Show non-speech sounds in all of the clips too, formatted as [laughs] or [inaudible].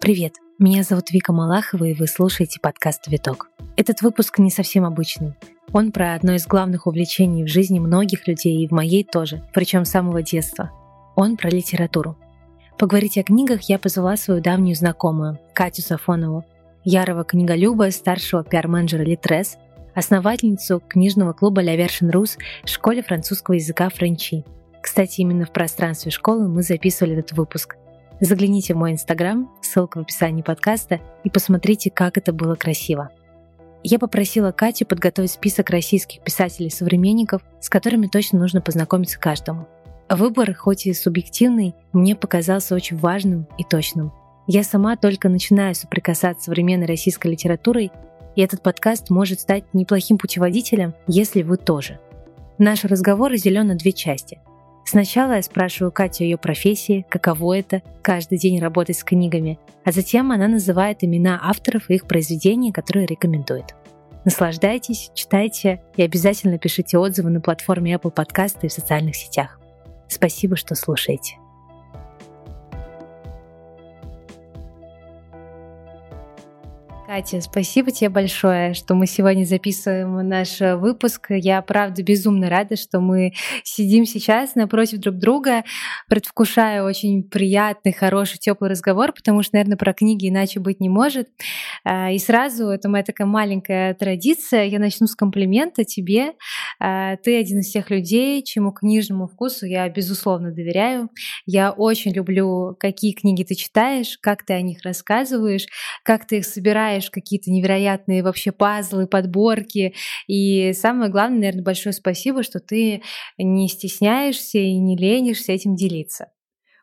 Привет, меня зовут Вика Малахова, и вы слушаете подкаст «Виток». Этот выпуск не совсем обычный. Он про одно из главных увлечений в жизни многих людей, и в моей тоже, причем с самого детства. Он про литературу. Поговорить о книгах я позвала свою давнюю знакомую, Катю Сафонову, ярого книголюба, старшего пиар-менеджера Литрес, основательницу книжного клуба «Ля Вершин Рус» в школе французского языка «Френчи». Кстати, именно в пространстве школы мы записывали этот выпуск – Загляните в мой инстаграм, ссылка в описании подкаста, и посмотрите, как это было красиво. Я попросила Катю подготовить список российских писателей-современников, с которыми точно нужно познакомиться каждому. Выбор, хоть и субъективный, мне показался очень важным и точным. Я сама только начинаю соприкасаться с современной российской литературой, и этот подкаст может стать неплохим путеводителем, если вы тоже. Наш разговор разделен на две части. Сначала я спрашиваю Катю о ее профессии, каково это каждый день работать с книгами, а затем она называет имена авторов и их произведений, которые рекомендует. Наслаждайтесь, читайте и обязательно пишите отзывы на платформе Apple Podcast и в социальных сетях. Спасибо, что слушаете. Катя, спасибо тебе большое, что мы сегодня записываем наш э, выпуск. Я, правда, безумно рада, что мы сидим сейчас напротив друг друга, предвкушая очень приятный, хороший, теплый разговор, потому что, наверное, про книги иначе быть не может. А, и сразу, это моя такая маленькая традиция, я начну с комплимента тебе. А, ты один из тех людей, чему книжному вкусу я, безусловно, доверяю. Я очень люблю, какие книги ты читаешь, как ты о них рассказываешь, как ты их собираешь собираешь какие-то невероятные вообще пазлы, подборки. И самое главное, наверное, большое спасибо, что ты не стесняешься и не ленишься этим делиться.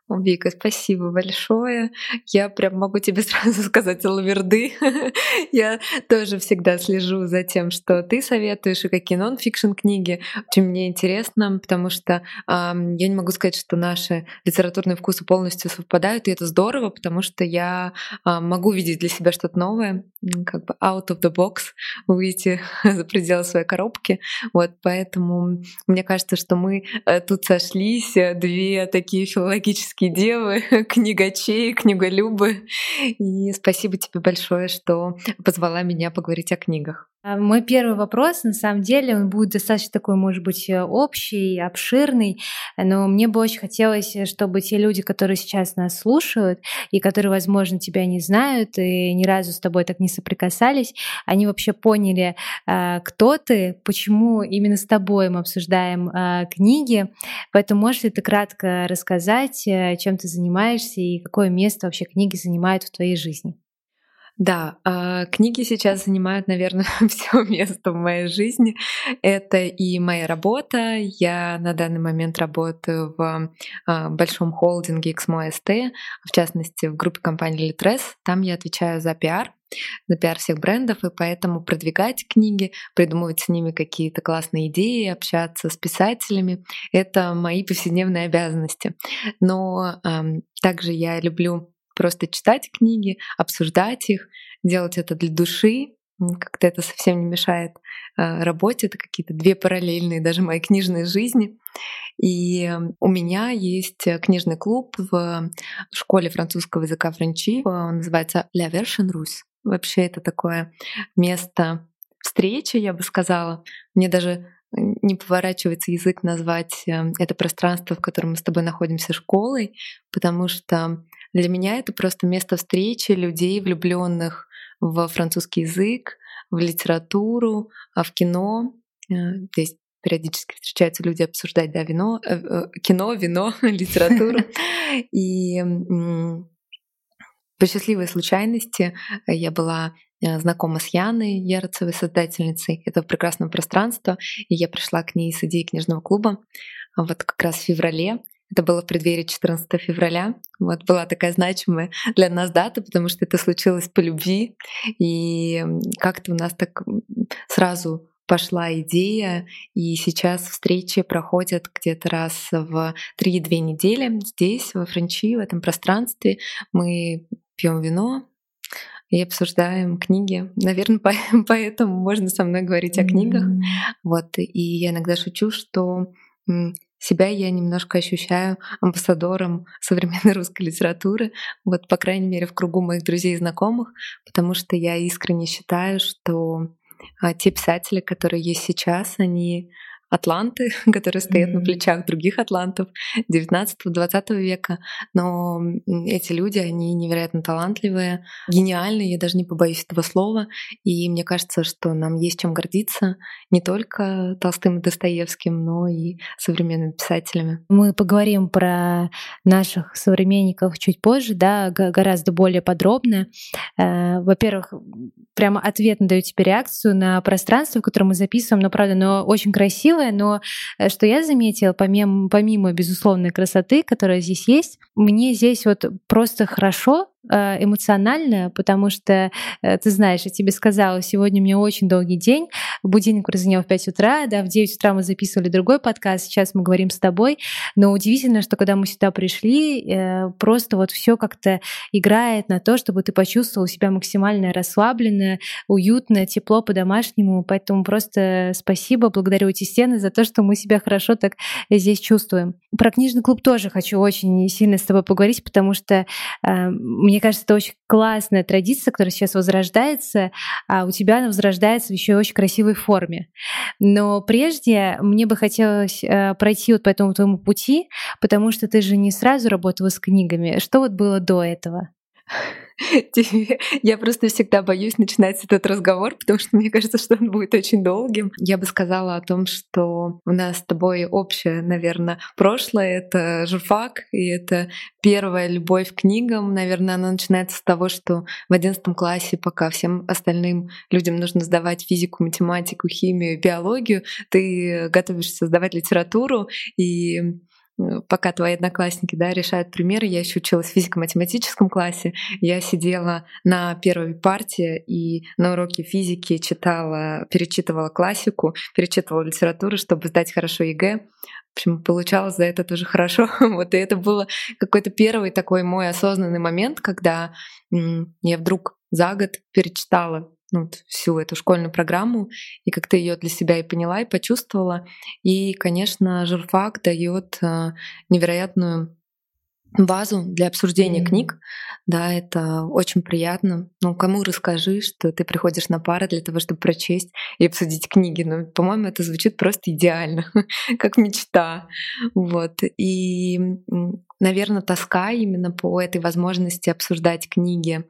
Вика, спасибо большое. Я прям могу тебе [laughs] сразу сказать лаверды. [laughs] я тоже всегда слежу за тем, что ты советуешь и какие нон-фикшн книги. Очень мне интересно, потому что э, я не могу сказать, что наши литературные вкусы полностью совпадают, и это здорово, потому что я э, могу видеть для себя что-то новое, как бы out of the box, выйти [laughs] за пределы своей коробки. Вот, поэтому мне кажется, что мы э, тут сошлись, э, две такие филологические творческие девы, [laughs] книгачей, книголюбы. И спасибо тебе большое, что позвала меня поговорить о книгах. А, мой первый вопрос, на самом деле, он будет достаточно такой, может быть, э, общий, обширный, но мне бы очень хотелось, э, чтобы те люди, которые сейчас нас слушают и которые, возможно, тебя не знают и ни разу с тобой так не соприкасались, они вообще поняли, а, кто ты, почему именно с тобой мы обсуждаем а, книги. Поэтому можешь ли ты кратко рассказать, э, чем ты занимаешься и какое место вообще книги занимают в твоей жизни? Да, а, книги сейчас занимают, наверное, [laughs] все место в моей жизни. Это и моя работа. Я на данный момент работаю в а, большом холдинге XMO ST, в частности, в группе компании Litres. Там я отвечаю за пиар за пиар всех брендов, и поэтому продвигать книги, придумывать с ними какие-то классные идеи, общаться с писателями — это мои повседневные обязанности. Но эм, также я люблю просто читать книги, обсуждать их, делать это для души. Как-то это совсем не мешает э, работе. Это какие-то две параллельные даже моей книжной жизни. И у меня есть книжный клуб в школе французского языка франчи. Он называется La Version Rus. Вообще это такое место встречи, я бы сказала. Мне даже не поворачивается язык назвать э, это пространство, в котором мы с тобой находимся школой, потому что для меня это просто место встречи людей, влюбленных в французский язык, в литературу, а в кино. Здесь э, периодически встречаются люди обсуждать да, вино, э, кино, вино, [laughs] литературу. И по счастливой случайности я была знакома с Яной Ярцевой, создательницей этого прекрасного пространства, и я пришла к ней с идеей книжного клуба вот как раз в феврале. Это было в преддверии 14 февраля. Вот была такая значимая для нас дата, потому что это случилось по любви. И как-то у нас так сразу пошла идея, и сейчас встречи проходят где-то раз в 3-2 недели здесь, во Франчи, в этом пространстве. Мы пьем вино, и обсуждаем книги. Наверное, [laughs] поэтому можно со мной говорить о книгах. Вот. И я иногда шучу, что себя я немножко ощущаю амбассадором современной [laughs] русской литературы, вот, по крайней мере, в кругу моих друзей и знакомых, потому что я искренне считаю, что а, те писатели, которые есть сейчас, они атланты, [laughs] которые стоят mm-hmm. на плечах других атлантов 19-20 века. Но эти люди, они невероятно талантливые, гениальные, я даже не побоюсь этого слова. И мне кажется, что нам есть чем гордиться не только Толстым и Достоевским, но и современными писателями. Мы поговорим про наших современников чуть позже, да, гораздо более подробно. Э, во-первых, прямо ответно даю тебе реакцию на пространство, в котором мы записываем, но правда, но очень красиво красивое, но э, что я заметила, помимо, помимо безусловной красоты, которая здесь есть, мне здесь вот просто хорошо эмоциональная, потому что, э, ты знаешь, я тебе сказала, сегодня у меня очень долгий день, будильник прозвенел в 5 утра, да, в 9 утра мы записывали другой подкаст, сейчас мы говорим с тобой, но удивительно, что когда мы сюда пришли, э, просто вот все как-то играет на то, чтобы ты почувствовал себя максимально расслабленно, уютно, тепло по-домашнему, поэтому просто спасибо, благодарю эти стены за то, что мы себя хорошо так здесь чувствуем. Про книжный клуб тоже хочу очень сильно с тобой поговорить, потому что э, мне мне кажется, это очень классная традиция, которая сейчас возрождается, а у тебя она возрождается еще очень красивой форме. Но прежде мне бы хотелось э, пройти вот по этому твоему пути, потому что ты же не сразу работала с книгами. Что вот было до этого? [laughs] Я просто всегда боюсь начинать этот разговор, потому что мне кажется, что он будет очень долгим. Я бы сказала о том, что у нас с тобой общее, наверное, прошлое — это журфак, и это первая любовь к книгам. Наверное, она начинается с того, что в одиннадцатом классе, пока всем остальным людям нужно сдавать физику, математику, химию, биологию, ты готовишься сдавать литературу, и пока твои одноклассники да, решают примеры, я еще училась в физико-математическом классе, я сидела на первой парте и на уроке физики читала, перечитывала классику, перечитывала литературу, чтобы сдать хорошо ЕГЭ. В общем, получалось за это тоже хорошо. [laughs] вот, и это было какой-то первый такой мой осознанный момент, когда я вдруг за год перечитала ну, всю эту школьную программу и как-то ее для себя и поняла, и почувствовала. И, конечно, журфак дает э, невероятную базу для обсуждения mm-hmm. книг. Да, это очень приятно. Ну, кому расскажи, что ты приходишь на пары для того, чтобы прочесть и обсудить книги. Ну, по-моему, это звучит просто идеально, [laughs] как мечта. Вот. И, наверное, тоска именно по этой возможности обсуждать книги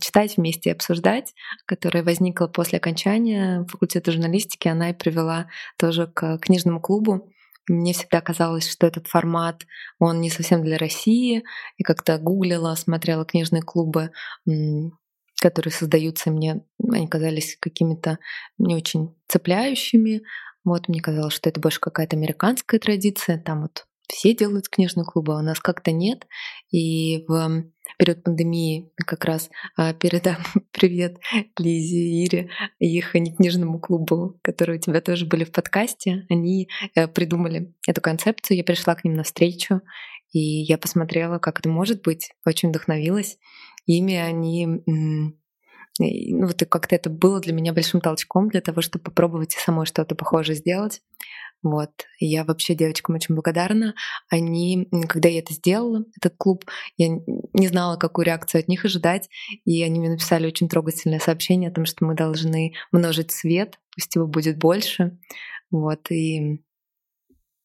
читать вместе и обсуждать, которая возникла после окончания факультета журналистики, она и привела тоже к книжному клубу. Мне всегда казалось, что этот формат, он не совсем для России. И как-то гуглила, смотрела книжные клубы, которые создаются, мне они казались какими-то не очень цепляющими. Вот мне казалось, что это больше какая-то американская традиция. Там вот все делают книжные клубы, а у нас как-то нет. И в период пандемии как раз а, передам [laughs] привет Лизе и Ире, их не книжному клубу, которые у тебя тоже были в подкасте. Они э, придумали эту концепцию, я пришла к ним навстречу, и я посмотрела, как это может быть, очень вдохновилась. Ими они ну, вот как-то это было для меня большим толчком для того, чтобы попробовать и самой что-то похожее сделать. Вот. И я вообще девочкам очень благодарна. Они, когда я это сделала, этот клуб, я не знала, какую реакцию от них ожидать. И они мне написали очень трогательное сообщение о том, что мы должны множить свет, пусть его будет больше. Вот. И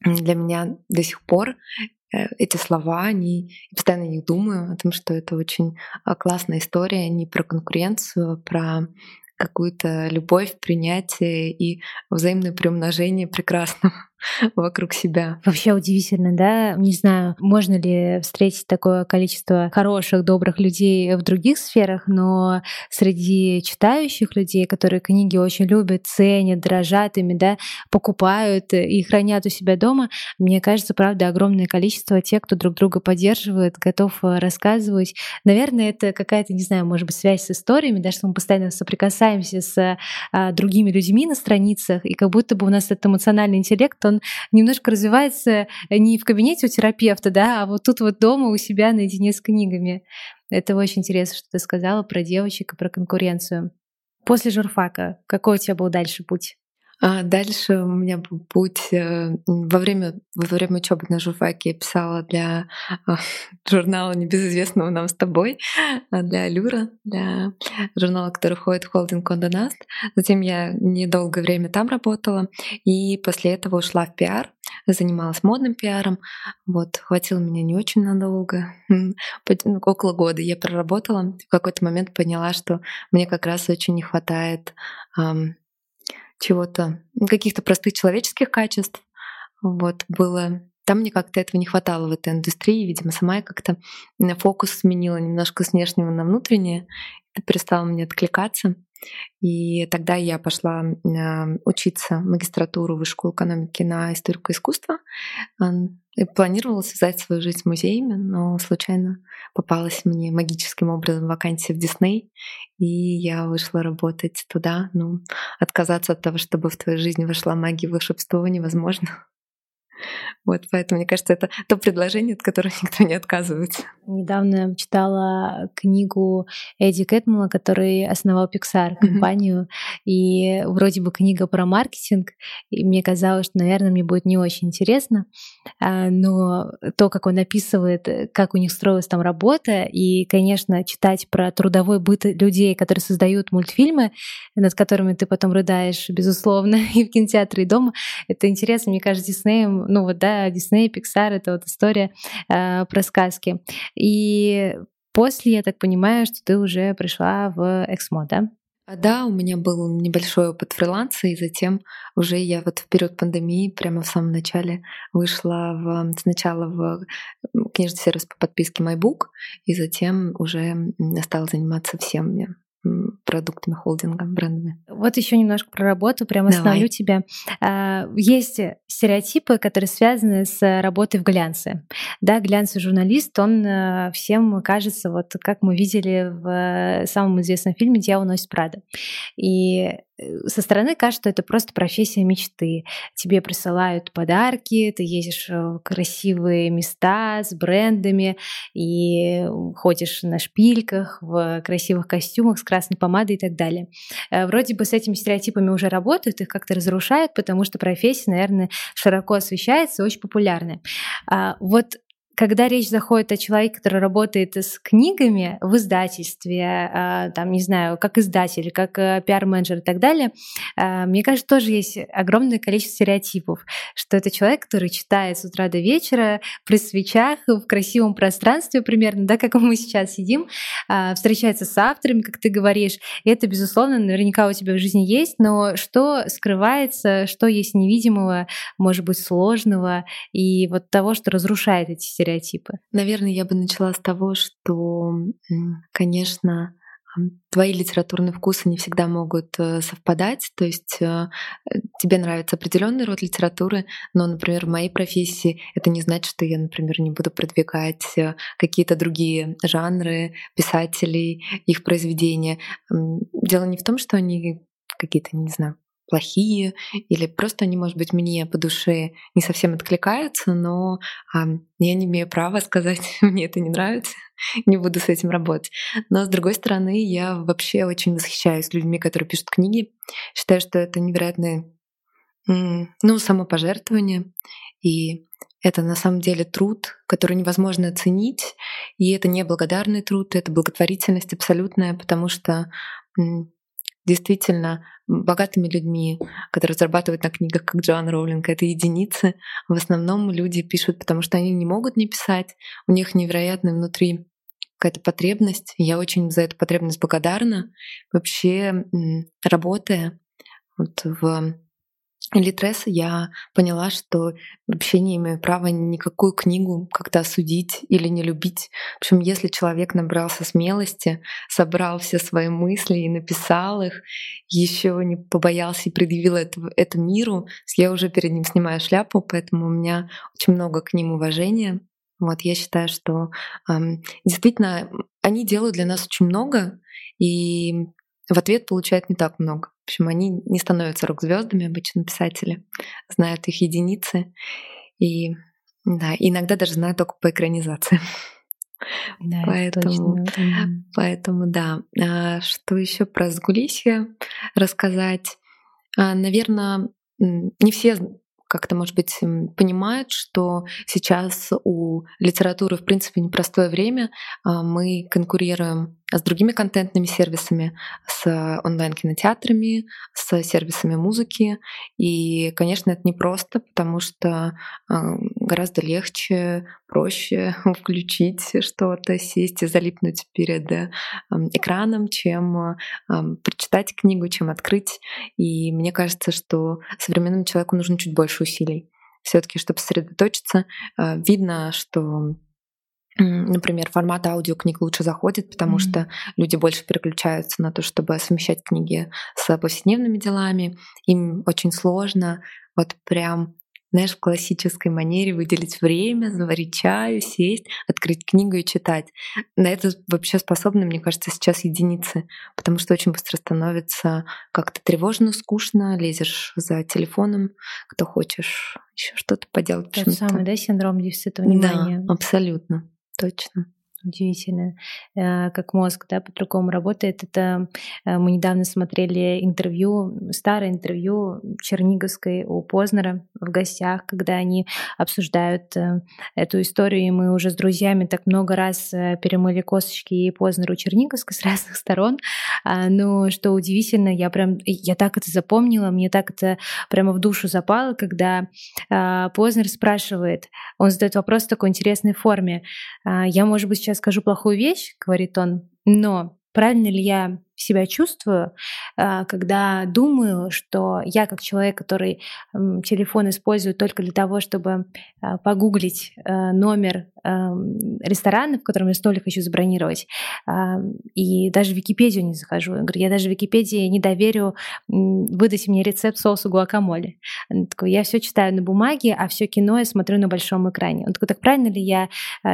для меня до сих пор эти слова, они постоянно не думаю о том, что это очень а, классная история не про конкуренцию, а про какую-то любовь, принятие и взаимное приумножение прекрасного. [laughs] вокруг себя. Вообще удивительно, да? Не знаю, можно ли встретить такое количество хороших, добрых людей в других сферах, но среди читающих людей, которые книги очень любят, ценят, дорожат ими, да, покупают и хранят у себя дома, мне кажется, правда, огромное количество тех, кто друг друга поддерживает, готов э, рассказывать. Наверное, это какая-то, не знаю, может быть, связь с историями, да, что мы постоянно соприкасаемся с а, другими людьми на страницах, и как будто бы у нас этот эмоциональный интеллект, он немножко развивается не в кабинете у терапевта, да, а вот тут вот дома у себя наедине с книгами. Это очень интересно, что ты сказала про девочек и про конкуренцию. После журфака какой у тебя был дальше путь? А дальше у меня был путь э, во время, во время учебы на журфаке я писала для а, [laughs] журнала небезызвестного нам с тобой, а, для Люра, для журнала, который входит в холдинг Condé Nast. Затем я недолгое время там работала, и после этого ушла в пиар, занималась модным пиаром. Вот, хватило меня не очень надолго, ну, около года я проработала. В какой-то момент поняла, что мне как раз очень не хватает чего-то, каких-то простых человеческих качеств. Вот, было там мне как-то этого не хватало в этой индустрии. Видимо, сама я как-то фокус сменила немножко с внешнего на внутреннее. Это перестало мне откликаться. И тогда я пошла учиться магистратуру в школу экономики на историку искусства. И планировала связать свою жизнь с музеями, но случайно попалась мне магическим образом вакансия в Дисней, и я вышла работать туда. Ну, отказаться от того, чтобы в твою жизнь вошла магия и волшебство, невозможно. Вот, поэтому, мне кажется, это то предложение, от которого [laughs] никто не отказывается. Недавно читала книгу Эдди Кэтмула, который основал Pixar компанию, mm-hmm. и вроде бы книга про маркетинг, и мне казалось, что, наверное, мне будет не очень интересно, но то, как он описывает, как у них строилась там работа, и, конечно, читать про трудовой быт людей, которые создают мультфильмы, над которыми ты потом рыдаешь, безусловно, [laughs] и в кинотеатре, и дома, это интересно, мне кажется, Диснеем, ну вот, да, Дисней, Pixar — это вот история э, про сказки. И после, я так понимаю, что ты уже пришла в Эксмо, да? А, да, у меня был небольшой опыт фриланса, и затем уже я вот в период пандемии, прямо в самом начале, вышла в, сначала в книжный сервис по подписке MyBook, и затем уже стала заниматься всем продуктами холдинга, брендами. Вот еще немножко про работу, прямо остановлю тебя. А, есть стереотипы, которые связаны с работой в глянце. Да, глянцевый журналист, он э, всем кажется, вот как мы видели в самом известном фильме «Дьявол носит Прада». И Э, со стороны кажется, что это просто профессия мечты. Тебе присылают подарки, ты ездишь в красивые места с брендами и ходишь на шпильках, в красивых костюмах с красной помадой и так далее. Э, вроде бы с этими стереотипами уже работают, их как-то разрушают, потому что профессия, наверное, широко освещается, очень популярная. А вот когда речь заходит о человеке, который работает с книгами в издательстве, а, там, не знаю, как издатель, как э, пиар-менеджер и так далее, а, мне кажется, тоже есть огромное количество стереотипов, что это человек, который читает с утра до вечера при свечах, в красивом пространстве примерно, да, как мы сейчас сидим, а, встречается с авторами, как ты говоришь, и это, безусловно, наверняка у тебя в жизни есть, но что скрывается, что есть невидимого, может быть, сложного, и вот того, что разрушает эти стереотипы, стереотипы? Наверное, я бы начала с того, что, конечно, твои литературные вкусы не всегда могут э, совпадать. То есть э, тебе нравится определенный род литературы, но, например, в моей профессии это не значит, что я, например, не буду продвигать э, какие-то другие жанры писателей, их произведения. Дело не в том, что они какие-то, не знаю, плохие, или просто они, может быть, мне по душе не совсем откликаются, но а, я не имею права сказать, [laughs] мне это не нравится, [laughs] не буду с этим работать. Но с другой стороны, я вообще очень восхищаюсь людьми, которые пишут книги. Считаю, что это невероятное ну, самопожертвование, и это на самом деле труд, который невозможно оценить, и это не благодарный труд, это благотворительность абсолютная, потому что действительно богатыми людьми, которые зарабатывают на книгах, как Джоан Роулинг, это единицы. В основном люди пишут, потому что они не могут не писать, у них невероятная внутри какая-то потребность. Я очень за эту потребность благодарна. Вообще, работая вот в Литрес я поняла, что вообще не имею права никакую книгу как-то осудить или не любить. В общем, если человек набрался смелости, собрал все свои мысли и написал их, еще не побоялся и предъявил это, это миру, я уже перед ним снимаю шляпу, поэтому у меня очень много к ним уважения. Вот я считаю, что э, действительно они делают для нас очень много, и в ответ получают не так много. В общем, они не становятся рок-звездами, обычно писатели, знают их единицы. И да, иногда даже знают только по экранизации. Да, поэтому, поэтому да. А что еще про Сгулисье рассказать? Наверное, не все как-то, может быть, понимают, что сейчас у литературы, в принципе, непростое время. А, мы конкурируем с другими контентными сервисами, с онлайн-кинотеатрами, с сервисами музыки. И, конечно, это непросто, потому что а, гораздо легче, проще [laughs] включить что-то, сесть и залипнуть перед экраном, чем прочитать книгу, чем открыть. И мне кажется, что современному человеку нужно чуть больше усилий все-таки, чтобы сосредоточиться. Видно, что Например, формат аудиокниг лучше заходит, потому mm-hmm. что люди больше переключаются на то, чтобы совмещать книги с повседневными делами. Им очень сложно вот прям знаешь, в классической манере выделить время, заварить чаю, сесть, открыть книгу и читать. На это вообще способны, мне кажется, сейчас единицы, потому что очень быстро становится как-то тревожно, скучно, лезешь за телефоном, кто хочешь еще что-то поделать. Тот самый, да, синдром дефицита внимания? Да, абсолютно, точно удивительно, э, как мозг да, по-другому работает. Это э, мы недавно смотрели интервью, старое интервью Черниговской у Познера в гостях, когда они обсуждают э, эту историю, и мы уже с друзьями так много раз перемыли косточки и Познеру Черниговской с [laughs] разных сторон. А, но что удивительно, я прям, я так это запомнила, мне так это прямо в душу запало, когда а, Познер спрашивает, он задает вопрос в такой интересной форме. А, я, может быть, сейчас скажу плохую вещь, говорит он, но правильно ли я себя чувствую, а, когда думаю, что я как человек, который телефон использует только для того, чтобы а, погуглить а, номер ресторана, в котором я столик хочу забронировать, и даже в Википедию не захожу. Я говорю, я даже в Википедии не доверю выдать мне рецепт соуса гуакамоле. Он такой, я все читаю на бумаге, а все кино я смотрю на большом экране. Он такой, так правильно ли я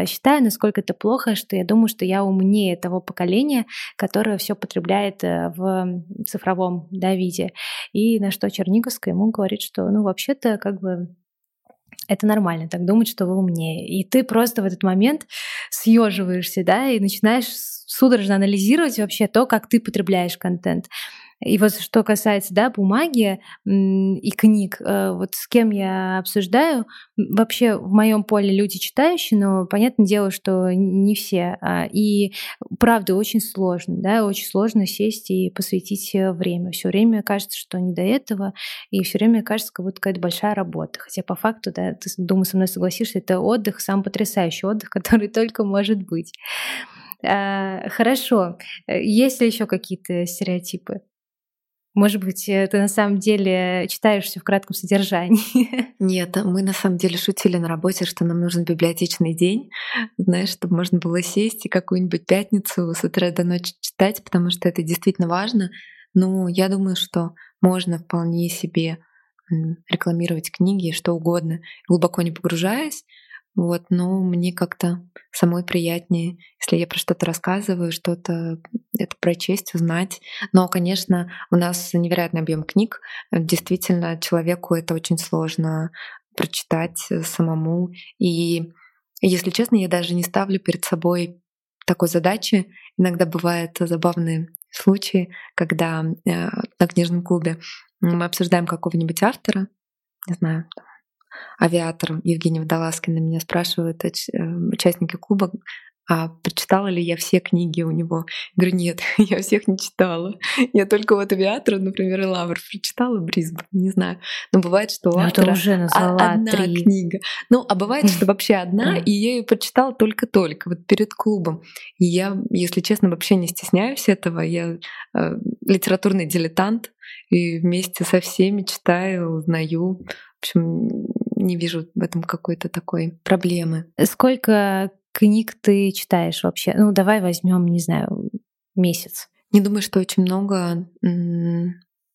считаю, насколько это плохо, что я думаю, что я умнее того поколения, которое все потребляет потребляет э, в цифровом да, виде. И на что Черниговская ему говорит, что ну вообще-то как бы это нормально, так думать, что вы умнее. И ты просто в этот момент съеживаешься, да, и начинаешь судорожно анализировать вообще то, как ты потребляешь контент. И вот что касается да, бумаги и книг, э, вот с кем я обсуждаю, вообще в моем поле люди читающие, но понятное дело, что не все. А, и правда очень сложно, да, очень сложно сесть и посвятить э, время. Все время кажется, что не до этого, и все время кажется, как будто какая-то большая работа. Хотя по факту, да, ты, думаю, со мной согласишься, это отдых, сам потрясающий отдых, [laughs] который только может быть. А, хорошо. Э, есть ли еще какие-то стереотипы? Может быть, э, ты на самом деле читаешь все в кратком содержании. [laughs] Нет, мы на самом деле шутили на работе, что нам нужен библиотечный день, знаешь, чтобы можно было сесть и какую-нибудь пятницу с утра до ночи читать, потому что это действительно важно. Но я думаю, что можно вполне себе рекламировать книги, что угодно, глубоко не погружаясь, вот, но мне как-то самой приятнее, если я про что-то рассказываю, что-то это прочесть, узнать. Но, конечно, у нас невероятный объем книг. Действительно, человеку это очень сложно прочитать самому. И, если честно, я даже не ставлю перед собой такой задачи. Иногда бывают забавные случаи, когда э, на книжном клубе мы обсуждаем какого-нибудь автора, не знаю, авиатор Евгений Водолазкин на меня спрашивают э, участники клуба, а прочитала ли я все книги у него? Я говорю, нет, [laughs] я всех не читала. Я только вот «Авиатора», например, и «Лавр» прочитала, «Брисбен», не знаю. Но бывает, что у ну, автора уже одна три. книга. Ну, а бывает, что [laughs] вообще одна, и я ее прочитала только-только, вот перед клубом. И я, если честно, вообще не стесняюсь этого. Я э, литературный дилетант, и вместе со всеми читаю, узнаю. В общем, не вижу в этом какой-то такой проблемы. Сколько книг ты читаешь вообще? Ну, давай возьмем, не знаю, месяц. Не думаю, что очень много.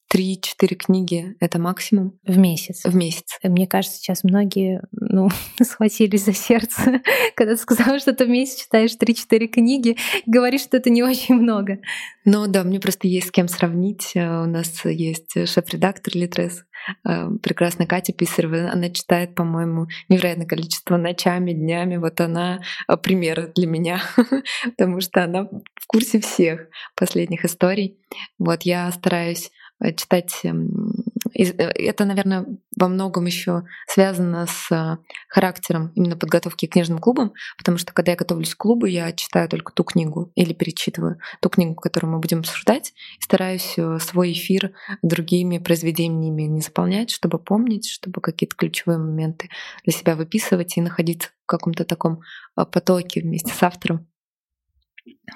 Три-четыре книги — это максимум. В месяц? В месяц. Мне кажется, сейчас многие ну, [laughs] схватились за сердце, [laughs] когда ты сказала, что ты в месяц читаешь три-четыре книги, и говоришь, что это не очень много. Ну да, мне просто есть с кем сравнить. Э, у нас есть шеф-редактор Литрес, э, прекрасная Катя Писарева. Она читает, по-моему, невероятное количество ночами, днями. Вот она э, пример для меня, [laughs] потому что она в курсе всех последних историй. Вот я стараюсь читать эм, это, наверное, во многом еще связано с а, характером именно подготовки к книжным клубам, потому что когда я готовлюсь к клубу, я читаю только ту книгу или перечитываю ту книгу, которую мы будем обсуждать, и стараюсь э, свой эфир другими произведениями не заполнять, чтобы помнить, чтобы какие-то ключевые моменты для себя выписывать и находиться в каком-то таком потоке вместе с автором.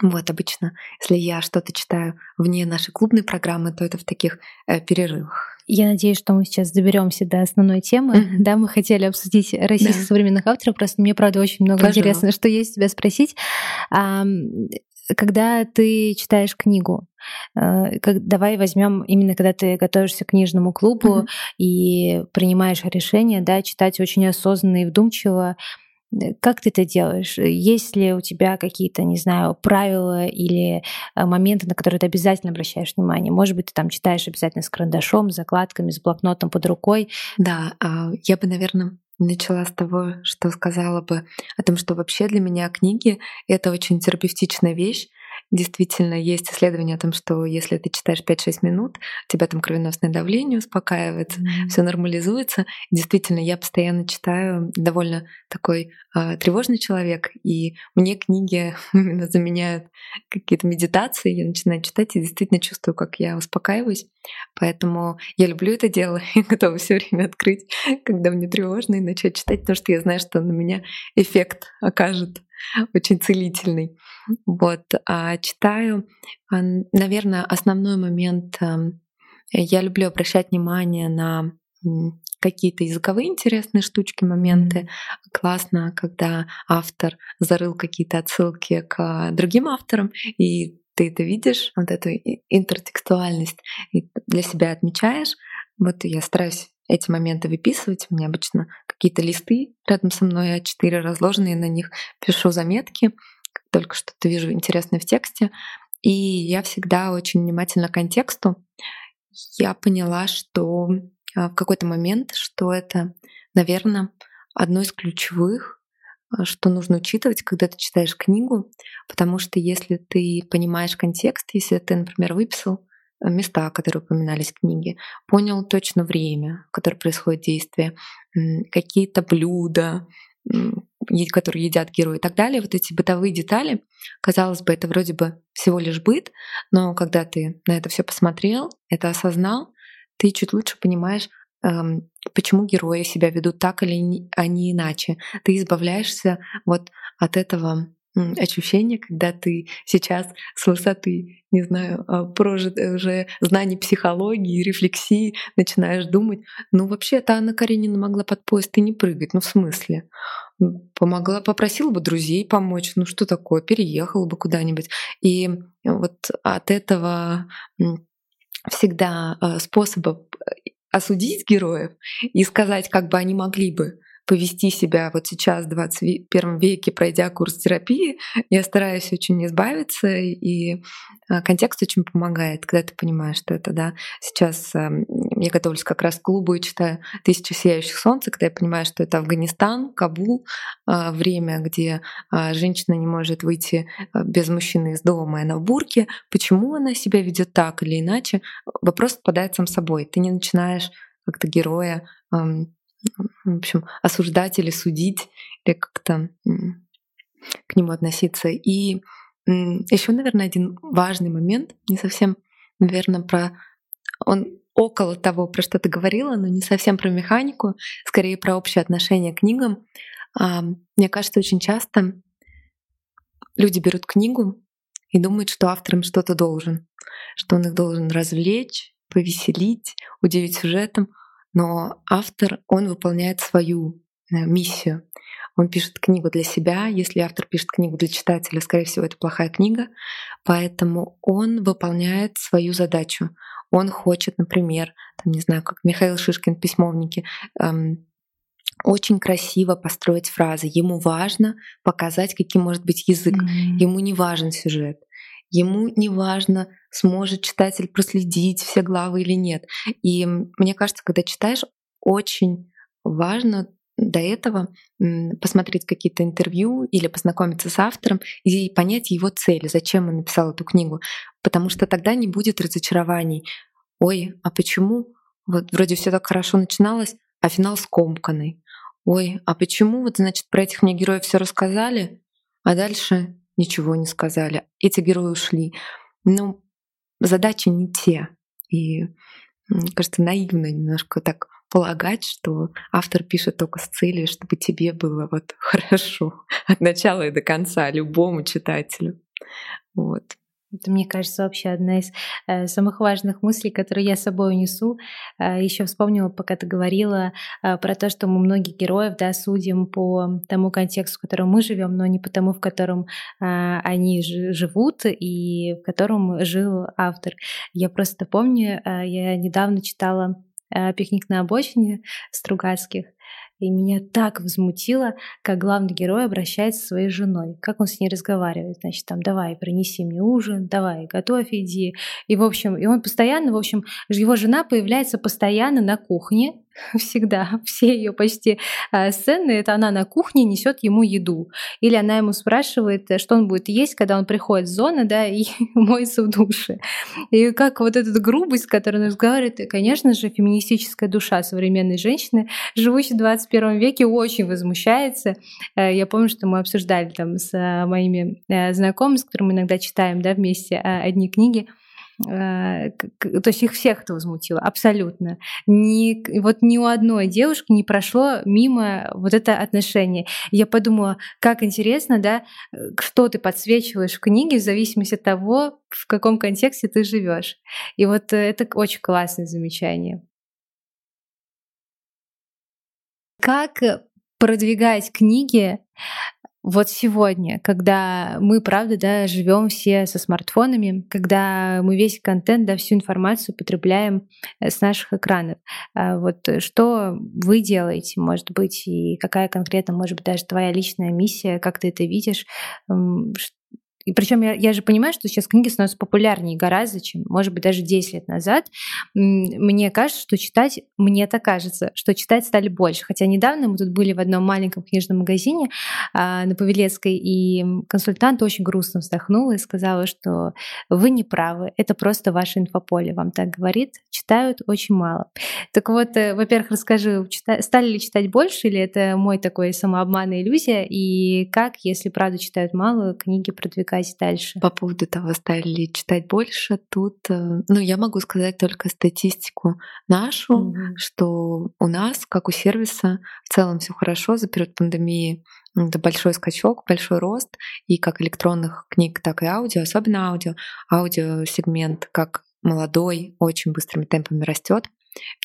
Вот обычно, если я что-то читаю вне нашей клубной программы, то это в таких э, перерывах. Я надеюсь, что мы сейчас доберемся до основной темы. Mm-hmm. Да, мы хотели обсудить российских да. современных авторов. Просто мне, правда, очень много Пожалуйста. интересно, что есть тебя спросить. А, когда ты читаешь книгу, э, как, давай возьмем именно когда ты готовишься к книжному клубу mm-hmm. и принимаешь решение, да, читать очень осознанно и вдумчиво. Э, как ты это делаешь? Есть ли у тебя какие-то, не знаю, правила или э, моменты, на которые ты обязательно обращаешь внимание? Может быть, ты там читаешь обязательно с карандашом, с закладками, с блокнотом под рукой? Да, а, я бы, наверное, начала с того, что сказала бы о том, что вообще для меня книги — это очень терапевтичная вещь, Действительно, есть исследования о том, что если ты читаешь 5-6 минут, у тебя там кровеносное давление успокаивается, mm-hmm. все нормализуется. Действительно, я постоянно читаю, довольно такой э, тревожный человек, и мне книги [laughs] именно заменяют какие-то медитации. Я начинаю читать и действительно чувствую, как я успокаиваюсь. Поэтому я люблю это дело [laughs] и готова все время открыть, когда мне тревожно, и начать читать, потому что я знаю, что на меня эффект окажет очень целительный. Вот. А читаю, а, наверное, основной момент, эм, я люблю обращать внимание на какие-то языковые интересные штучки, моменты. Классно, когда автор зарыл какие-то отсылки к другим авторам, и ты это видишь, вот эту интертекстуальность, и для себя отмечаешь. Вот я стараюсь эти моменты выписывать. У меня обычно какие-то листы рядом со мной, А4 разложенные, на них пишу заметки, как только что-то вижу интересное в тексте. И я всегда очень внимательна к контексту. Я поняла, что а, в какой-то момент, что это, наверное, одно из ключевых, а, что нужно учитывать, когда ты читаешь книгу, потому что если ты понимаешь контекст, если ты, например, выписал места, которые упоминались в книге, понял точно время, в которое происходит действие, какие-то блюда, которые едят герои и так далее. Вот эти бытовые детали, казалось бы, это вроде бы всего лишь быт, но когда ты на это все посмотрел, это осознал, ты чуть лучше понимаешь, почему герои себя ведут так или а не иначе. Ты избавляешься вот от этого ощущение, когда ты сейчас с высоты, не знаю, а, прожит уже знаний психологии, рефлексии, начинаешь думать, ну вообще-то Анна Каренина могла под поезд и не прыгать, ну в смысле? Помогла, попросила бы друзей помочь, ну что такое, переехала бы куда-нибудь. И вот от этого всегда а, способа э, осудить героев и сказать, как бы они могли бы повести себя вот сейчас, в 21 веке, пройдя курс терапии, я стараюсь очень избавиться, и а, контекст очень помогает, когда ты понимаешь, что это, да, сейчас эм, я готовлюсь как раз к клубу и читаю «Тысячу сияющих солнца», когда я понимаю, что это Афганистан, Кабул, а, время, где а, женщина не может выйти без мужчины из дома, и она в бурке. Почему она себя ведет так или иначе? Вопрос отпадает сам собой. Ты не начинаешь как-то героя эм, в общем, осуждать или судить, или как-то к нему относиться. И еще, наверное, один важный момент, не совсем, наверное, про он около того, про что ты говорила, но не совсем про механику, скорее про общее отношение к книгам. А, мне кажется, очень часто люди берут книгу и думают, что автор им что-то должен, что он их должен развлечь, повеселить, удивить сюжетом. Но автор, он выполняет свою э, миссию. Он пишет книгу для себя. Если автор пишет книгу для читателя, скорее всего, это плохая книга. Поэтому он выполняет свою задачу. Он хочет, например, там, не знаю, как Михаил Шишкин в письмовнике, эм, очень красиво построить фразы. Ему важно показать, каким может быть язык. Mm-hmm. Ему не важен сюжет. Ему не важно, сможет читатель проследить все главы или нет. И мне кажется, когда читаешь, очень важно до этого посмотреть какие-то интервью или познакомиться с автором и понять его цели, зачем он написал эту книгу. Потому что тогда не будет разочарований. Ой, а почему Вот вроде все так хорошо начиналось, а финал скомканный. Ой, а почему вот, значит, про этих мне героев все рассказали, а дальше ничего не сказали. Эти герои ушли. Ну, задачи не те. И, кажется, наивно немножко так полагать, что автор пишет только с целью, чтобы тебе было вот [laughs] хорошо от начала и до конца любому читателю. Вот. Это, мне кажется, вообще одна из э, самых важных мыслей, которые я с собой унесу. Э, еще вспомнила, пока ты говорила э, про то, что мы многих героев да, судим по тому контексту, в котором мы живем, но не по тому, в котором э, они живут и в котором жил автор. Я просто помню, э, я недавно читала э, «Пикник на обочине» Стругацких, и меня так возмутило, как главный герой обращается со своей женой, как он с ней разговаривает. Значит, там, давай, принеси мне ужин, давай, готовь, иди. И, в общем, и он постоянно, в общем, его жена появляется постоянно на кухне, [laughs] всегда, все ее почти а, сцены, это она на кухне несет ему еду. Или она ему спрашивает, э, что он будет есть, когда он приходит в зону, да, и [laughs] моется в душе. И как вот эта грубость, которую он разговаривает, конечно же, феминистическая душа современной женщины, живущей в 21 веке, очень возмущается. Э, я помню, что мы обсуждали там с э, моими знакомыми, с которыми мы иногда читаем да, вместе одни книги, Э, то есть их всех это возмутило, абсолютно. Ни, вот ни у одной девушки не прошло мимо вот это отношение. Я подумала, как интересно, да, что ты подсвечиваешь в книге в зависимости от того, в каком контексте ты живешь. И вот это очень классное замечание. Как продвигать книги вот сегодня, когда мы, правда, да, живем все со смартфонами, когда мы весь контент, да, всю информацию потребляем э, с наших экранов. А вот что вы делаете, может быть, и какая конкретно, может быть, даже твоя личная миссия, как ты это видишь, и причем я, я же понимаю, что сейчас книги становятся популярнее гораздо, чем, может быть, даже 10 лет назад. Мне кажется, что читать, мне так кажется, что читать стали больше. Хотя недавно мы тут были в одном маленьком книжном магазине а, на Павелецкой, и консультант очень грустно вздохнула и сказала, что вы не правы, это просто ваше инфополе вам так говорит, читают очень мало. Так вот, э, во-первых, расскажи, стали ли читать больше, или это мой такой самообман и иллюзия, и как, если правда читают мало, книги продвигают искать дальше. По поводу того, стали ли читать больше, тут, э, ну, я могу сказать только статистику нашу, mm-hmm. что у нас, как у сервиса, в целом все хорошо за период пандемии. Это большой скачок, большой рост, и как электронных книг, так и аудио, особенно аудио. Аудиосегмент как молодой, очень быстрыми темпами растет.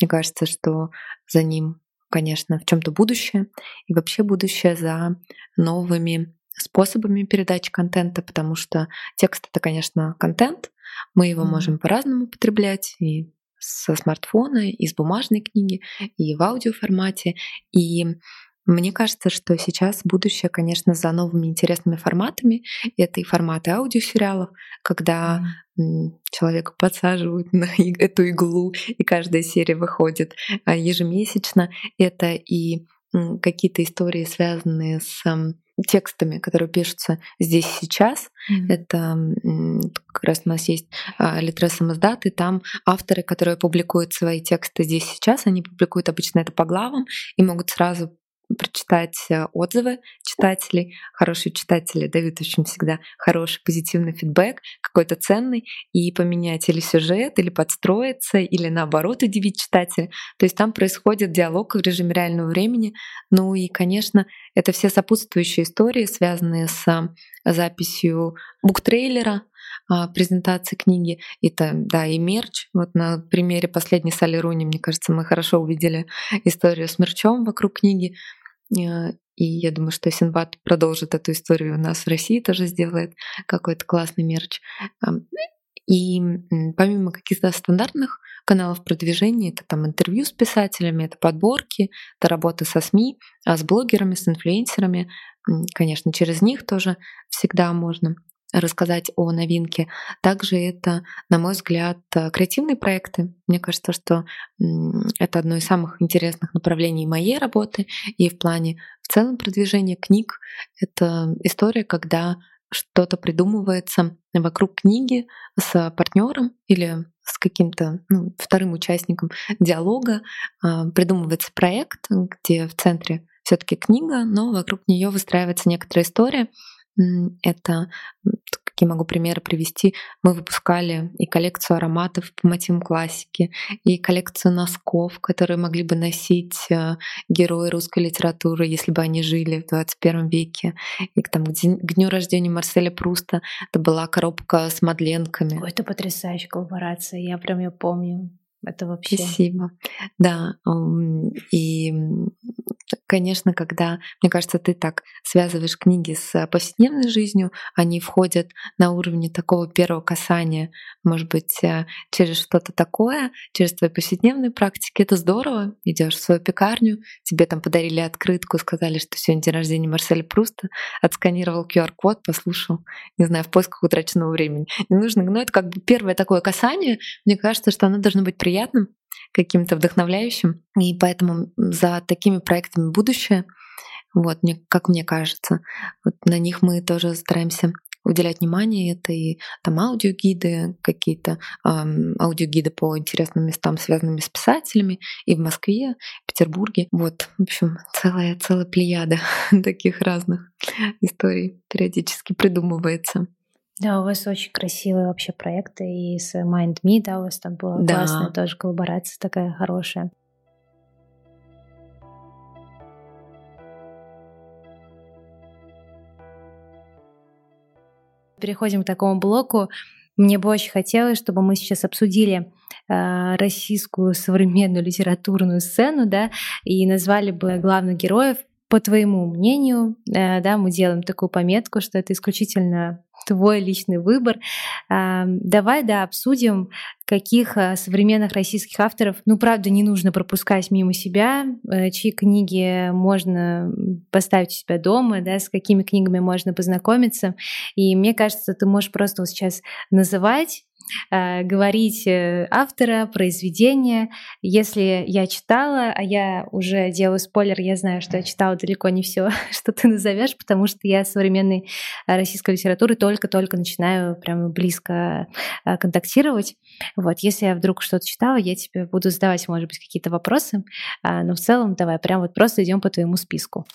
Мне кажется, что за ним конечно, в чем-то будущее, и вообще будущее за новыми способами передачи контента, потому что текст это, конечно, контент, мы его mm-hmm. можем по-разному потреблять и со смартфона, и с бумажной книги, и в аудиоформате. И мне кажется, что сейчас будущее, конечно, за новыми интересными форматами. Это и форматы аудиосериалов, когда mm. человека подсаживают на эту иглу, и каждая серия выходит а, ежемесячно. Это и какие-то истории, связанные с текстами, которые пишутся здесь сейчас. Mm-hmm. Это как раз у нас есть а, Литрес Самоздат, и там авторы, которые публикуют свои тексты здесь сейчас, они публикуют обычно это по главам и могут сразу прочитать э, отзывы читателей. Хорошие читатели дают очень всегда хороший позитивный фидбэк, какой-то ценный, и поменять или сюжет, или подстроиться, или наоборот удивить читателя. То есть там происходит диалог в режиме реального времени. Ну и, конечно, это все сопутствующие истории, связанные с э, записью буктрейлера, а, презентации книги. Это, да, и мерч. Вот на примере последней Сали Руни, мне кажется, мы хорошо увидели историю с мерчом вокруг книги. Э, и я думаю, что Синбад продолжит эту историю у нас в России, тоже сделает какой-то классный мерч. И помимо каких-то стандартных каналов продвижения, это там интервью с писателями, это подборки, это работа со СМИ, а с блогерами, с инфлюенсерами, конечно, через них тоже всегда можно рассказать о новинке. Также это, на мой взгляд, э, креативные проекты. Мне кажется, что это одно из самых интересных направлений моей работы и в плане в целом продвижения книг. Это история, когда что-то придумывается вокруг книги с партнером или с каким-то ну, вторым участником диалога, а, придумывается проект, где в центре все-таки книга, но вокруг нее выстраивается некоторая история. Это Какие могу примеры привести? Мы выпускали и коллекцию ароматов по мотивам классики, и коллекцию носков, которые могли бы носить э, герои русской литературы, если бы они жили в 21 веке. И там, к дню рождения Марселя Пруста это была коробка с мадленками. Ой, это потрясающая коллаборация, я прям ее помню. Это вообще... Спасибо. Да, и конечно, когда, мне кажется, ты так связываешь книги с повседневной жизнью, они входят на уровне такого первого касания, может быть, э, через что-то такое, через твои повседневные практики. Это здорово. Идешь в свою пекарню, тебе там подарили открытку, сказали, что сегодня день рождения Марселя Пруста, отсканировал QR-код, послушал, не знаю, в поисках утраченного времени. Не нужно, но это как бы первое такое касание. Мне кажется, что оно должно быть приятным, каким-то вдохновляющим. И поэтому за такими проектами будущее, вот, как мне кажется, вот на них мы тоже стараемся уделять внимание. Это и там аудиогиды, какие-то эм, аудиогиды по интересным местам, связанными с писателями, и в Москве, в Петербурге. Вот, в общем, целая, целая плеяда [laughs] таких разных историй периодически придумывается. Да, у вас очень красивые вообще проекты, и с MindMe, да, у вас там была да. классная тоже коллаборация такая хорошая. Переходим к такому блоку. Мне бы очень хотелось, чтобы мы сейчас обсудили э, российскую современную литературную сцену, да, и назвали бы главных героев по твоему мнению, э, да, мы делаем такую пометку, что это исключительно твой личный выбор. Давай, да, обсудим, каких а, современных российских авторов, ну, правда, не нужно пропускать мимо себя, э, чьи книги можно поставить у себя дома, да, с какими книгами можно познакомиться. И мне кажется, ты можешь просто вот сейчас называть э, говорить э, автора, произведения. Если я читала, а я уже делаю спойлер, я знаю, что я читала далеко не все, [laughs] что ты назовешь, потому что я современной российской литературы только-только начинаю прямо близко контактировать. Вот, если я вдруг что-то читала, я тебе буду задавать, может быть, какие-то вопросы, а, но в целом давай прям вот просто идем по твоему списку.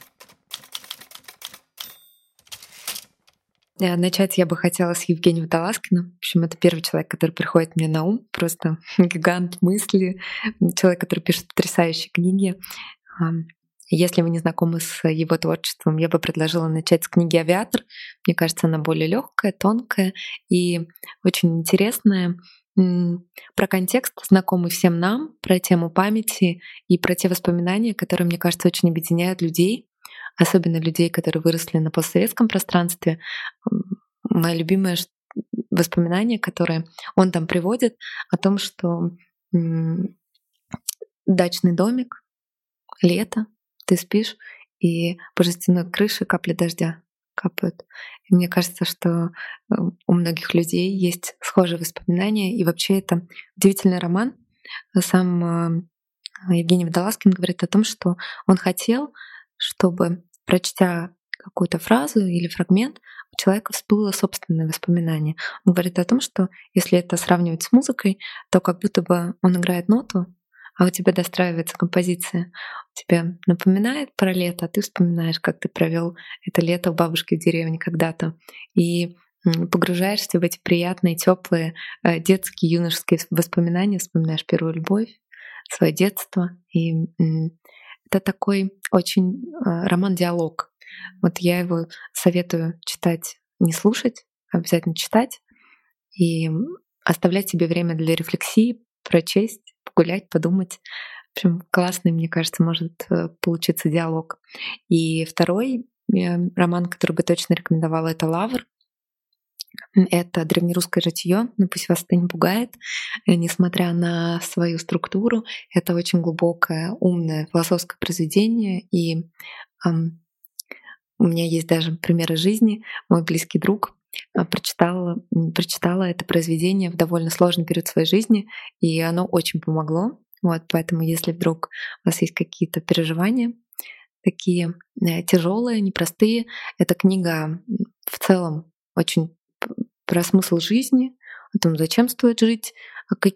Начать я бы хотела с Евгения Водолазкина. В общем, это первый человек, который приходит мне на ум. Просто [laughs] гигант мысли. Человек, который пишет потрясающие книги. Если вы не знакомы с его творчеством, я бы предложила начать с книги «Авиатор». Мне кажется, она более легкая, тонкая и очень интересная про контекст, знакомый всем нам, про тему памяти и про те воспоминания, которые, мне кажется, очень объединяют людей, особенно людей, которые выросли на постсоветском пространстве. Мое любимое воспоминание, которое он там приводит, о том, что дачный домик, лето, ты спишь, и по жестяной крыше капли дождя капают. И мне кажется, что э, у многих людей есть схожие воспоминания. И вообще это удивительный роман. Сам э, Евгений Водолазкин говорит о том, что он хотел, чтобы, прочтя какую-то фразу или фрагмент, у человека всплыло собственное воспоминание. Он говорит о том, что если это сравнивать с музыкой, то как будто бы он играет ноту, а у тебя достраивается композиция. У тебя напоминает про лето, а ты вспоминаешь, как ты провел это лето у бабушки в деревне когда-то. И погружаешься в эти приятные, теплые э, детские, юношеские воспоминания, вспоминаешь первую любовь, свое детство. И это такой очень э, роман-диалог. Вот я его советую читать, не слушать, обязательно читать и оставлять себе время для рефлексии, прочесть, погулять, подумать. В общем, классный, мне кажется, может э, получиться диалог. И второй э, роман, который бы точно рекомендовала, это «Лавр». Это древнерусское житье, но пусть вас это не пугает, э, несмотря на свою структуру. Это очень глубокое, умное философское произведение. И у меня есть даже примеры жизни. Мой близкий друг а, прочитала, прочитала это произведение в довольно сложный период своей жизни, и оно очень помогло. Вот, поэтому, если вдруг у вас есть какие-то переживания, такие э, тяжелые, непростые, эта книга в целом очень про смысл жизни, о том, зачем стоит жить.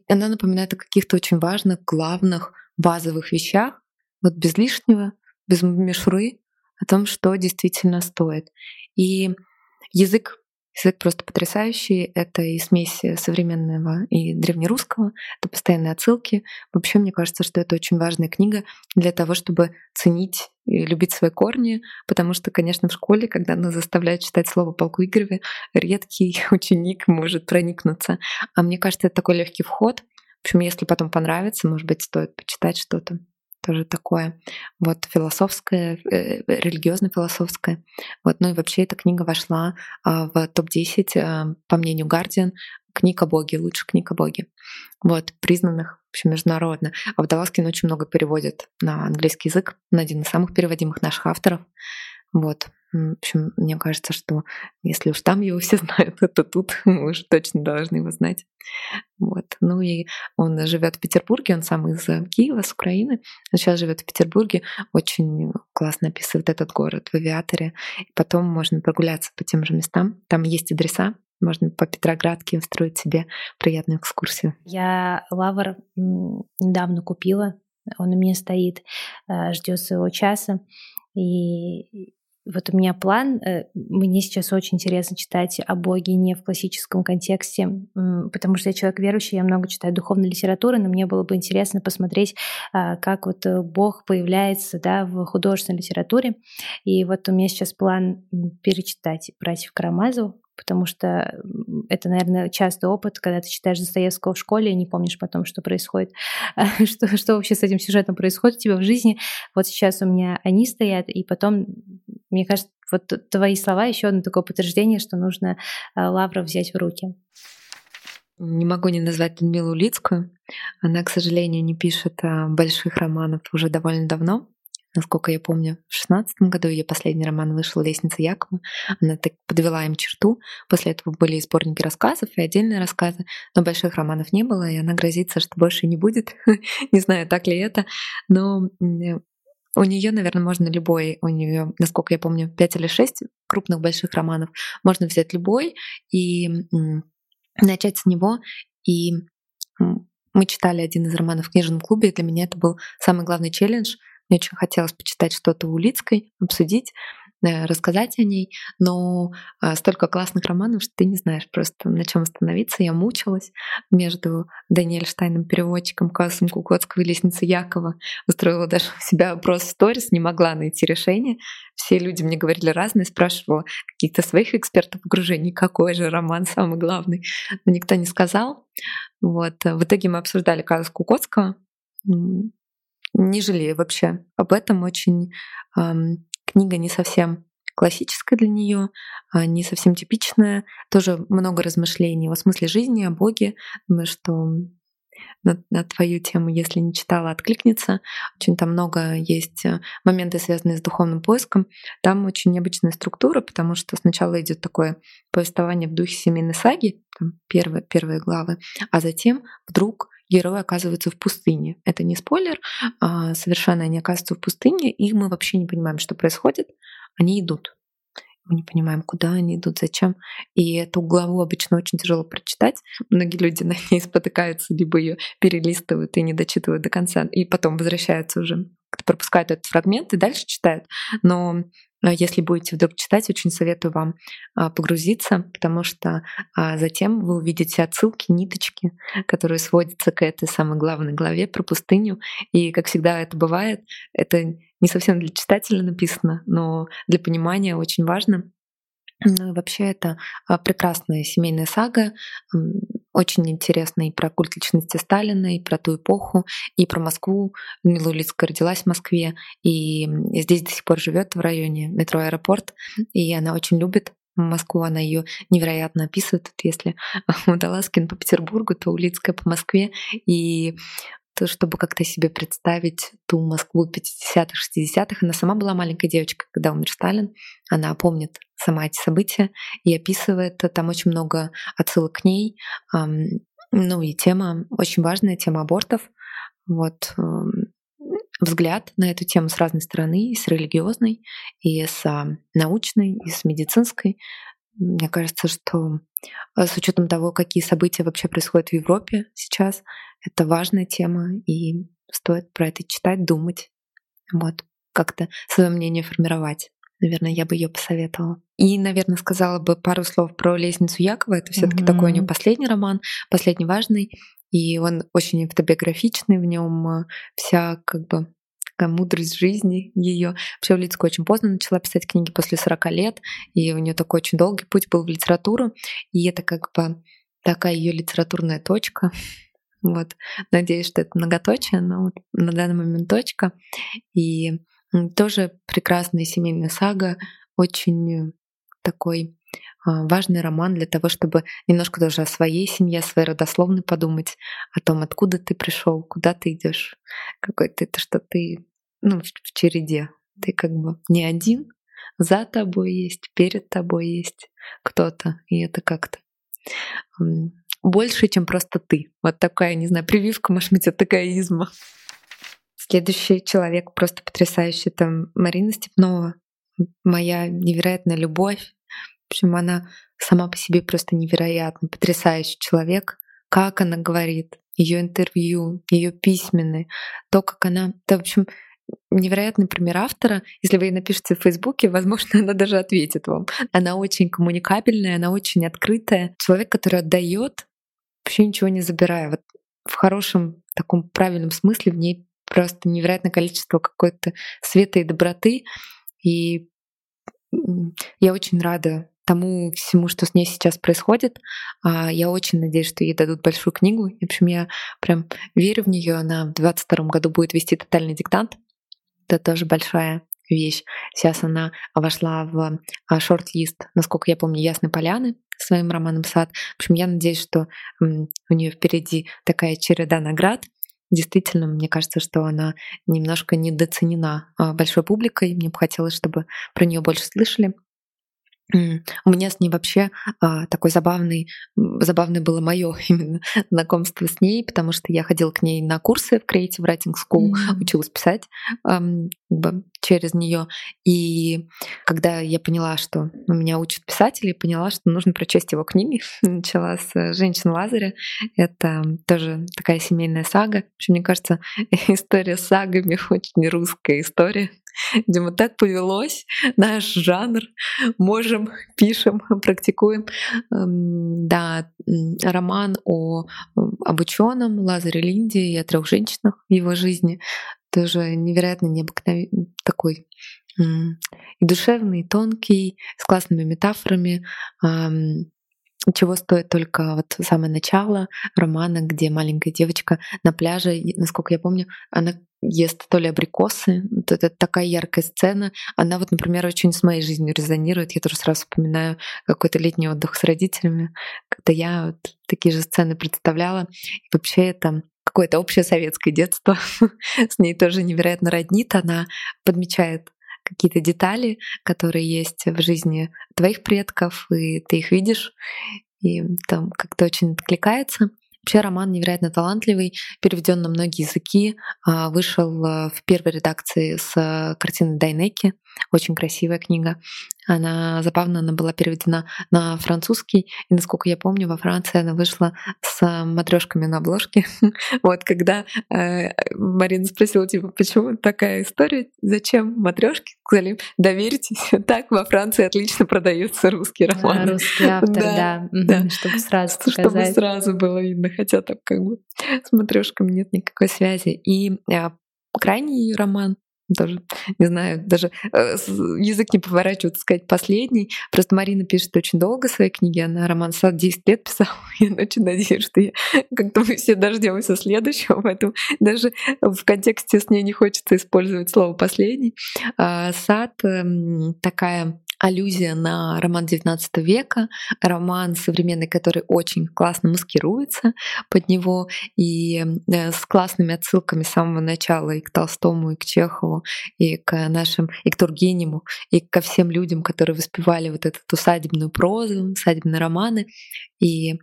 Она напоминает о каких-то очень важных, главных, базовых вещах, вот без лишнего, без мишуры, о том, что действительно стоит. И язык Язык просто потрясающий. Это и смесь современного и древнерусского, это постоянные отсылки. Вообще, мне кажется, что это очень важная книга для того, чтобы ценить и любить свои корни, потому что, конечно, в школе, когда нас заставляют читать слово полку Игореве, редкий [laughs] ученик может проникнуться. А мне кажется, это такой легкий вход. В общем, если потом понравится, может быть, стоит почитать что-то тоже такое вот философское, э, религиозно-философское. Вот, ну и вообще эта книга вошла а, в топ-10, а, по мнению Guardian, книг о Боге, лучше книг о Боге. Вот, признанных вообще международно. А Водолазкин очень много переводит на английский язык, он один из самых переводимых наших авторов. Вот. В общем, мне кажется, что если уж там его [laughs] все знают, то тут [laughs] мы уже точно должны его знать. Вот. Ну и он живет в Петербурге, он сам из э, Киева, с Украины. Он сейчас живет в Петербурге, очень классно описывает этот город в авиаторе. Потом можно прогуляться по тем же местам. Там есть адреса, можно по Петроградке устроить себе приятную экскурсию. Я лавр недавно купила, он у меня стоит, э, ждет своего часа. И вот у меня план, э, мне сейчас очень интересно читать о Боге не в классическом контексте, потому что я человек верующий, я много читаю духовной литературы, но мне было бы интересно посмотреть, а, как вот э, Бог появляется да, в художественной литературе. И вот у меня сейчас план перечитать «Братьев Карамазову», потому что это, наверное, частый опыт, когда ты читаешь Достоевского в школе и не помнишь потом, что происходит, [laughs] что, что вообще с этим сюжетом происходит у тебя в жизни. Вот сейчас у меня они стоят, и потом, мне кажется, вот твои слова еще одно такое подтверждение, что нужно а, Лавру взять в руки. Не могу не назвать Людмилу Лицкую. Она, к сожалению, не пишет а, больших романов уже довольно давно насколько я помню, в шестнадцатом году ее последний роман вышел «Лестница Якова». Она так подвела им черту. После этого были сборники рассказов, и отдельные рассказы, но больших романов не было, и она грозится, что больше не будет. [laughs] не знаю, так ли это, но у нее, наверное, можно любой, у нее, насколько я помню, пять или шесть крупных больших романов. Можно взять любой и начать с него. И мы читали один из романов в книжном клубе, и для меня это был самый главный челлендж мне очень хотелось почитать что-то у Лицкой, обсудить, э, рассказать о ней, но а, столько классных романов, что ты не знаешь просто на чем остановиться. Я мучилась между Даниэль Штайном, переводчиком, Кассом Кукотского и Лестницы Якова. Устроила даже у себя опрос в сторис, не могла найти решение. Все люди мне говорили разные, спрашивала каких-то своих экспертов окружения, какой же роман самый главный. Но никто не сказал. Вот. В итоге мы обсуждали Казус Кукотского, не жалею вообще об этом. Очень эм, книга не совсем классическая для нее, а не совсем типичная. Тоже много размышлений о смысле жизни, о Боге. Думаю, что на, на твою тему, если не читала, откликнется. Очень там много есть э, моменты, связанные с духовным поиском. Там очень необычная структура, потому что сначала идет такое повествование в духе семейной саги, там первые, первые главы, а затем вдруг герои оказываются в пустыне. Это не спойлер, а совершенно они оказываются в пустыне, и мы вообще не понимаем, что происходит. Они идут. Мы не понимаем, куда они идут, зачем. И эту главу обычно очень тяжело прочитать. Многие люди [laughs] на ней спотыкаются, либо ее перелистывают и не дочитывают до конца, и потом возвращаются уже, пропускают этот фрагмент и дальше читают. Но а если будете вдруг читать, очень советую вам а, погрузиться, потому что а, затем вы увидите отсылки, ниточки, которые сводятся к этой самой главной главе про пустыню. И, как всегда это бывает, это не совсем для читателя написано, но для понимания очень важно. Ну и вообще это прекрасная семейная сага, очень интересно и про культ личности Сталина, и про ту эпоху, и про Москву. Людмила Улицкая родилась в Москве, и здесь до сих пор живет в районе метро Аэропорт, и она очень любит Москву, она ее невероятно описывает. Если [laughs] Водолазкин по Петербургу, то Улицкая по Москве. И чтобы как-то себе представить ту Москву 50-х, 60-х. Она сама была маленькой девочкой, когда умер Сталин. Она помнит сама эти события и описывает. Там очень много отсылок к ней. Ну и тема, очень важная тема абортов. Вот взгляд на эту тему с разной стороны, и с религиозной, и с научной, и с медицинской. Мне кажется, что с учетом того, какие события вообще происходят в Европе сейчас, это важная тема, и стоит про это читать, думать. Вот, как-то свое мнение формировать. Наверное, я бы ее посоветовала. И, наверное, сказала бы пару слов про лестницу Якова. Это все-таки mm-hmm. такой у него последний роман, последний важный. И он очень автобиографичный, в нем э, вся как бы такая мудрость жизни ее. Вообще Улицкая очень поздно начала писать книги после 40 лет, и у нее такой очень долгий путь был в литературу, и это как бы такая ее литературная точка. Вот. Надеюсь, что это многоточие, но вот на данный момент точка. И тоже прекрасная семейная сага, очень такой важный роман для того, чтобы немножко даже о своей семье, о своей родословной подумать, о том, откуда ты пришел, куда ты идешь, какой ты, это что ты ну, в череде. Ты как бы не один, за тобой есть, перед тобой есть кто-то, и это как-то больше, чем просто ты. Вот такая, не знаю, прививка, может быть, от эгоизма. Следующий человек просто потрясающий, это Марина Степнова. Моя невероятная любовь. В общем, она сама по себе просто невероятно потрясающий человек. Как она говорит, ее интервью, ее письменные, то, как она... Да, в общем, невероятный пример автора. Если вы ей напишете в Фейсбуке, возможно, [laughs] она даже ответит вам. Она очень коммуникабельная, она очень открытая. Человек, который отдает, вообще ничего не забирая. Вот в хорошем таком правильном смысле в ней просто невероятное количество какой-то света и доброты. И я очень рада тому всему, что с ней сейчас происходит. А, я очень надеюсь, что ей дадут большую книгу. В общем, я прям верю в нее. Она в 22 году будет вести тотальный диктант. Это тоже большая вещь. Сейчас она вошла в а, шорт-лист, насколько я помню, Ясной Поляны своим романом «Сад». В общем, я надеюсь, что у нее впереди такая череда наград, Действительно, мне кажется, что она немножко недооценена а, большой публикой. Мне бы хотелось, чтобы про нее больше слышали. У меня с ней вообще а, такой забавный, забавное было мое [laughs] именно знакомство с ней, потому что я ходила к ней на курсы в Creative Writing School, mm-hmm. училась писать эм, через нее. И когда я поняла, что меня учат писатели, поняла, что нужно прочесть его книги. [laughs] Начала с «Женщин Лазаря». Это тоже такая семейная сага. Мне кажется, [laughs] история с сагами очень русская история. Дима, так повелось, наш жанр, можем, пишем, практикуем. Эм, да, роман о об ученом Лазаре Линде и о трех женщинах в его жизни тоже невероятно необыкновенный такой и душевный, и тонкий, с классными метафорами. Чего стоит только вот самое начало романа, где маленькая девочка на пляже, насколько я помню, она ест то ли абрикосы. Вот это такая яркая сцена. Она вот, например, очень с моей жизнью резонирует. Я тоже сразу вспоминаю какой-то летний отдых с родителями, когда я вот такие же сцены представляла. И вообще это какое-то общее советское детство. [laughs] с ней тоже невероятно роднит. Она подмечает какие-то детали, которые есть в жизни твоих предков, и ты их видишь, и там как-то очень откликается. Вообще роман невероятно талантливый, переведен на многие языки, а, вышел э, в первой редакции с э, картины Дайнеки. Очень красивая книга. Она забавно, она была переведена на французский, и, насколько я помню, во Франции она вышла с матрешками на обложке. [laughs] вот когда э, Марина спросила, типа, почему такая история, зачем матрешки? Сказали, доверьтесь, [laughs] так во Франции отлично продаются русские романы. Русский [laughs] автор, да, да. да. чтобы сразу показать. Чтобы сразу было видно, хотя там как бы с матрешками нет никакой связи. И а, крайний роман тоже, не знаю, даже э, язык не поворачивается сказать последний. Просто Марина пишет очень долго свои книги, она роман «Сад» 10 лет писала. [laughs] Я очень надеюсь, что я, как-то мы все дождемся следующего, поэтому даже в контексте с ней не хочется использовать слово «последний». А «Сад» эм, такая аллюзия на роман XIX века, роман современный, который очень классно маскируется под него и э, с классными отсылками с самого начала и к Толстому, и к Чехову, и к нашим, и к Тургеневу, и ко всем людям, которые воспевали вот эту усадебную прозу, усадебные романы. И э,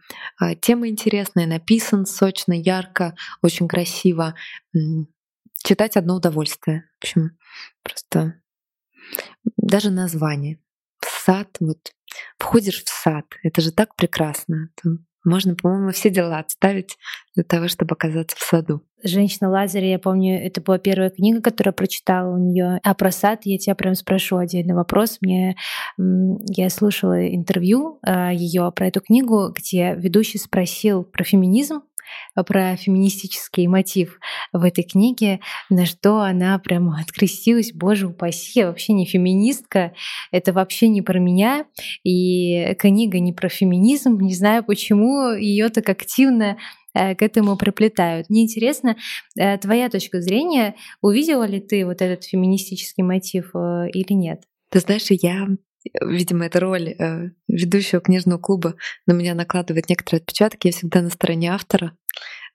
тема интересная, написан сочно, ярко, очень красиво. Читать одно удовольствие. В общем, просто даже название сад, вот входишь в сад. Это же так прекрасно. Там можно, по-моему, все дела отставить для того, чтобы оказаться в саду. «Женщина Лазаря», я помню, это была первая книга, которую я прочитала у нее. А про сад я тебя прям спрошу отдельный вопрос. Мне я слушала интервью а, ее про эту книгу, где ведущий спросил про феминизм, про феминистический мотив в этой книге, на что она прямо открестилась, боже упаси, я вообще не феминистка, это вообще не про меня, и книга не про феминизм, не знаю почему ее так активно к этому приплетают. Мне интересно, э, твоя точка зрения, увидела ли ты вот этот феминистический мотив э, или нет? Ты знаешь, я видимо, эта роль э, ведущего книжного клуба на меня накладывает некоторые отпечатки. Я всегда на стороне автора.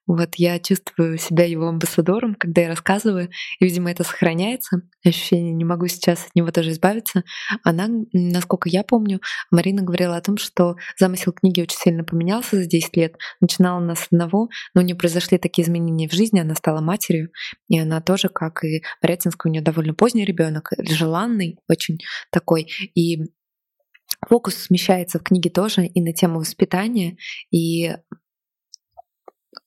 Вот я чувствую себя его амбассадором, когда я рассказываю, и, видимо, это сохраняется. Ощущение, не могу сейчас от него тоже избавиться. Она, насколько я помню, Марина говорила о том, что замысел книги очень сильно поменялся за 10 лет. Начинала она с одного, но у нее произошли такие изменения в жизни, она стала матерью, и она тоже, как и Борятинская, у нее довольно поздний ребенок, желанный очень такой, и Фокус смещается в книге тоже и на тему воспитания, и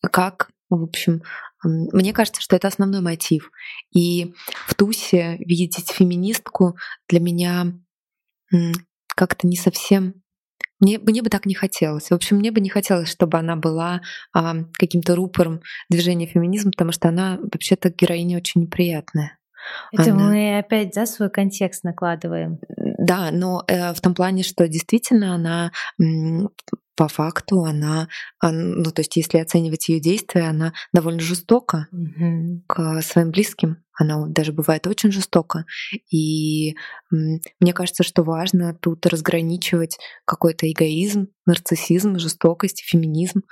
как, в общем, мне кажется, что это основной мотив. И в Тусе видеть феминистку для меня как-то не совсем мне, мне бы так не хотелось. В общем, мне бы не хотелось, чтобы она была а, каким-то рупором движения феминизма, потому что она вообще-то героиня очень неприятная. Это она... мы опять да, свой контекст накладываем. Да, но э, в том плане, что действительно она по факту она, ну то есть если оценивать ее действия, она довольно жестока mm-hmm. к своим близким. Она даже бывает очень жестока. И мне кажется, что важно тут разграничивать какой-то эгоизм, нарциссизм, жестокость, феминизм.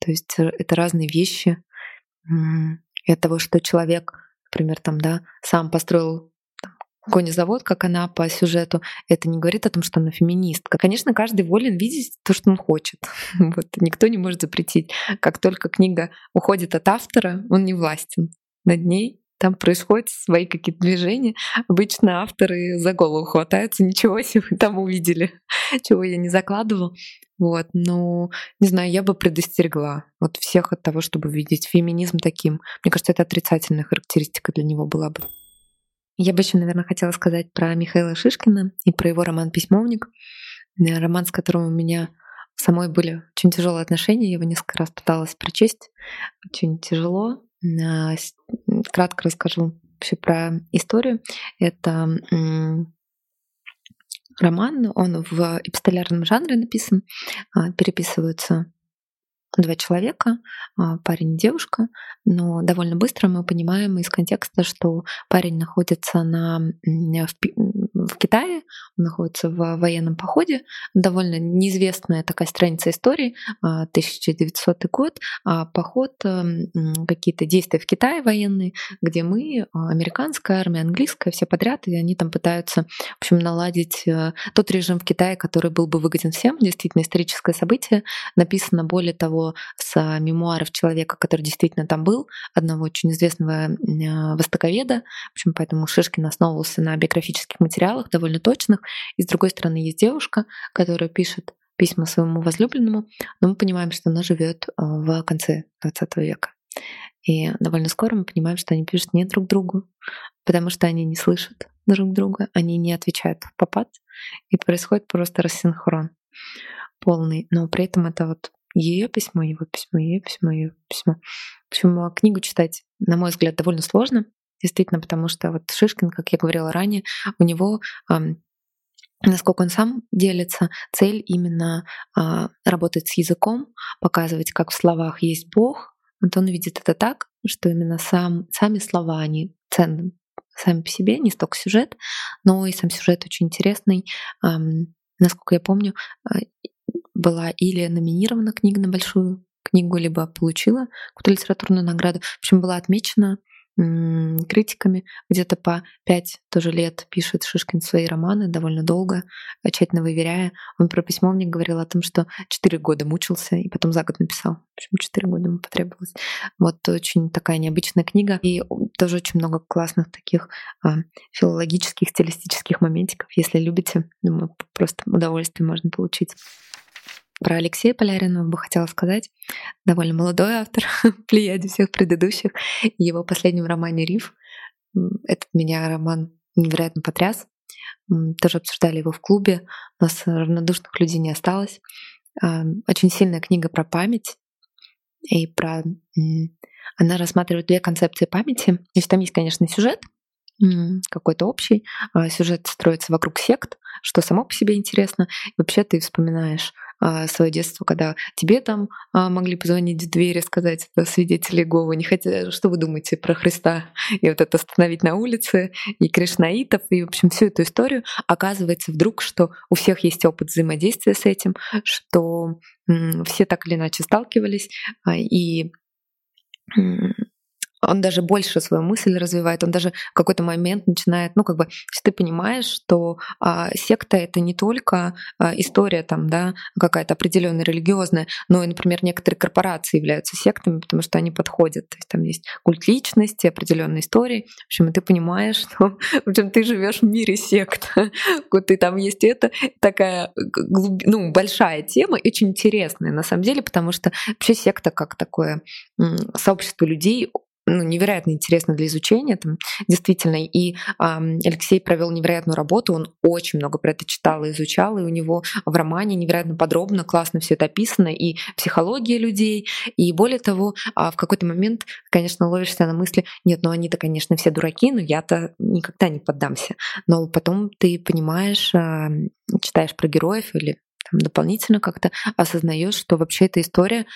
То есть э, это разные вещи. И от того, что человек, например, там, да, сам построил конезавод, как она по сюжету, это не говорит о том, что она феминистка. Конечно, каждый волен видеть то, что он хочет. [laughs] Вот, никто не может запретить. Как только книга уходит от автора, он не властен над ней. Там происходят свои какие-то движения. Обычно авторы за голову хватаются. Ничего себе вы там увидели, [laughs] чего я не закладывал. Вот, ну, не знаю, я бы предостерегла вот всех от того, чтобы видеть феминизм таким. Мне кажется, это отрицательная характеристика для него была бы. Я бы еще, наверное, хотела сказать про Михаила Шишкина и про его роман «Письмовник». Э, роман, с которым у меня самой были очень тяжелые отношения. Я его несколько раз пыталась прочесть. Очень тяжело. Э, кратко расскажу вообще про историю. Это роман, он в эпистолярном жанре написан, а, переписываются два человека, а, парень и девушка, но довольно быстро мы понимаем из контекста, что парень находится на, в, в Китае, он находится в военном походе, довольно неизвестная такая страница истории, 1900 а, год, а поход, эм, какие-то действия в Китае военные, где мы, американская армия, английская, все подряд, и они там пытаются, в общем, наладить э, тот режим в Китае, который был бы выгоден всем, действительно историческое событие, написано более того с мемуаров человека, который действительно там был, одного очень известного а, востоковеда. В общем, поэтому Шишкин основывался на биографических материалах довольно точных. И с другой стороны есть девушка, которая пишет письма своему возлюбленному, но мы понимаем, что она живет а, в конце 20 века. И довольно скоро мы понимаем, что они пишут не друг другу, потому что они не слышат друг друга, они не отвечают в попад, и происходит просто рассинхрон полный. Но при этом это вот ее письмо, его письмо, ее письмо, ее письмо. В общем, а, книгу читать, на мой взгляд, довольно сложно, действительно, потому что вот Шишкин, как я говорила ранее, у него насколько он сам делится, цель именно а, работать с языком, показывать, как в словах есть Бог. Вот он видит это так, что именно сам, сами слова, они ценны сами по себе, не столько сюжет, но и сам сюжет очень интересный. Насколько я помню, а, была или номинирована книга на большую книгу, либо получила какую-то литературную награду. В общем, была отмечена критиками. Где-то по пять тоже лет пишет Шишкин свои романы, довольно долго, тщательно выверяя. Он про письмо мне говорил о том, что четыре года мучился и потом за год написал. В общем, четыре года ему потребовалось. Вот очень такая необычная книга. И тоже очень много классных таких а, филологических, стилистических моментиков. Если любите, думаю, просто удовольствие можно получить. Про Алексея Поляринова бы хотела сказать. Довольно молодой автор, [laughs] плеяде всех предыдущих. Его последнем романе «Риф». Этот меня роман невероятно потряс. Тоже обсуждали его в клубе. У нас равнодушных людей не осталось. Очень сильная книга про память. И про... Она рассматривает две концепции памяти. То есть там есть, конечно, сюжет, какой-то общий. А сюжет строится вокруг сект, что само по себе интересно. И вообще ты вспоминаешь а, свое детство, когда тебе там а, могли позвонить в дверь и сказать, это свидетели Иеговы, не хотя, что вы думаете про Христа? И вот это остановить на улице, и кришнаитов, и, в общем, всю эту историю. Оказывается вдруг, что у всех есть опыт взаимодействия с этим, что все так или иначе сталкивались, и он даже больше свою мысль развивает, он даже в какой-то момент начинает, ну, как бы, если ты понимаешь, что а, секта это не только а, история там, да, какая-то определенная религиозная, но и, например, некоторые корпорации являются сектами, потому что они подходят. То есть там есть культ личности, определенные истории. В общем, ты понимаешь, [laughs] что в общем, ты живешь в мире сект. [laughs] Вот и там есть это такая глуб... ну, большая тема, очень интересная на самом деле, потому что вообще секта как такое сообщество людей ну, невероятно интересно для изучения, там, действительно. И э, Алексей провел невероятную работу, он очень много про это читал и изучал, и у него в романе невероятно подробно, классно все это описано, и психология людей, и более того, э, в какой-то момент, конечно, ловишься на мысли, нет, ну они-то, конечно, все дураки, но я-то никогда не поддамся. Но потом ты понимаешь, э, читаешь про героев или там, дополнительно как-то осознаешь, что вообще эта история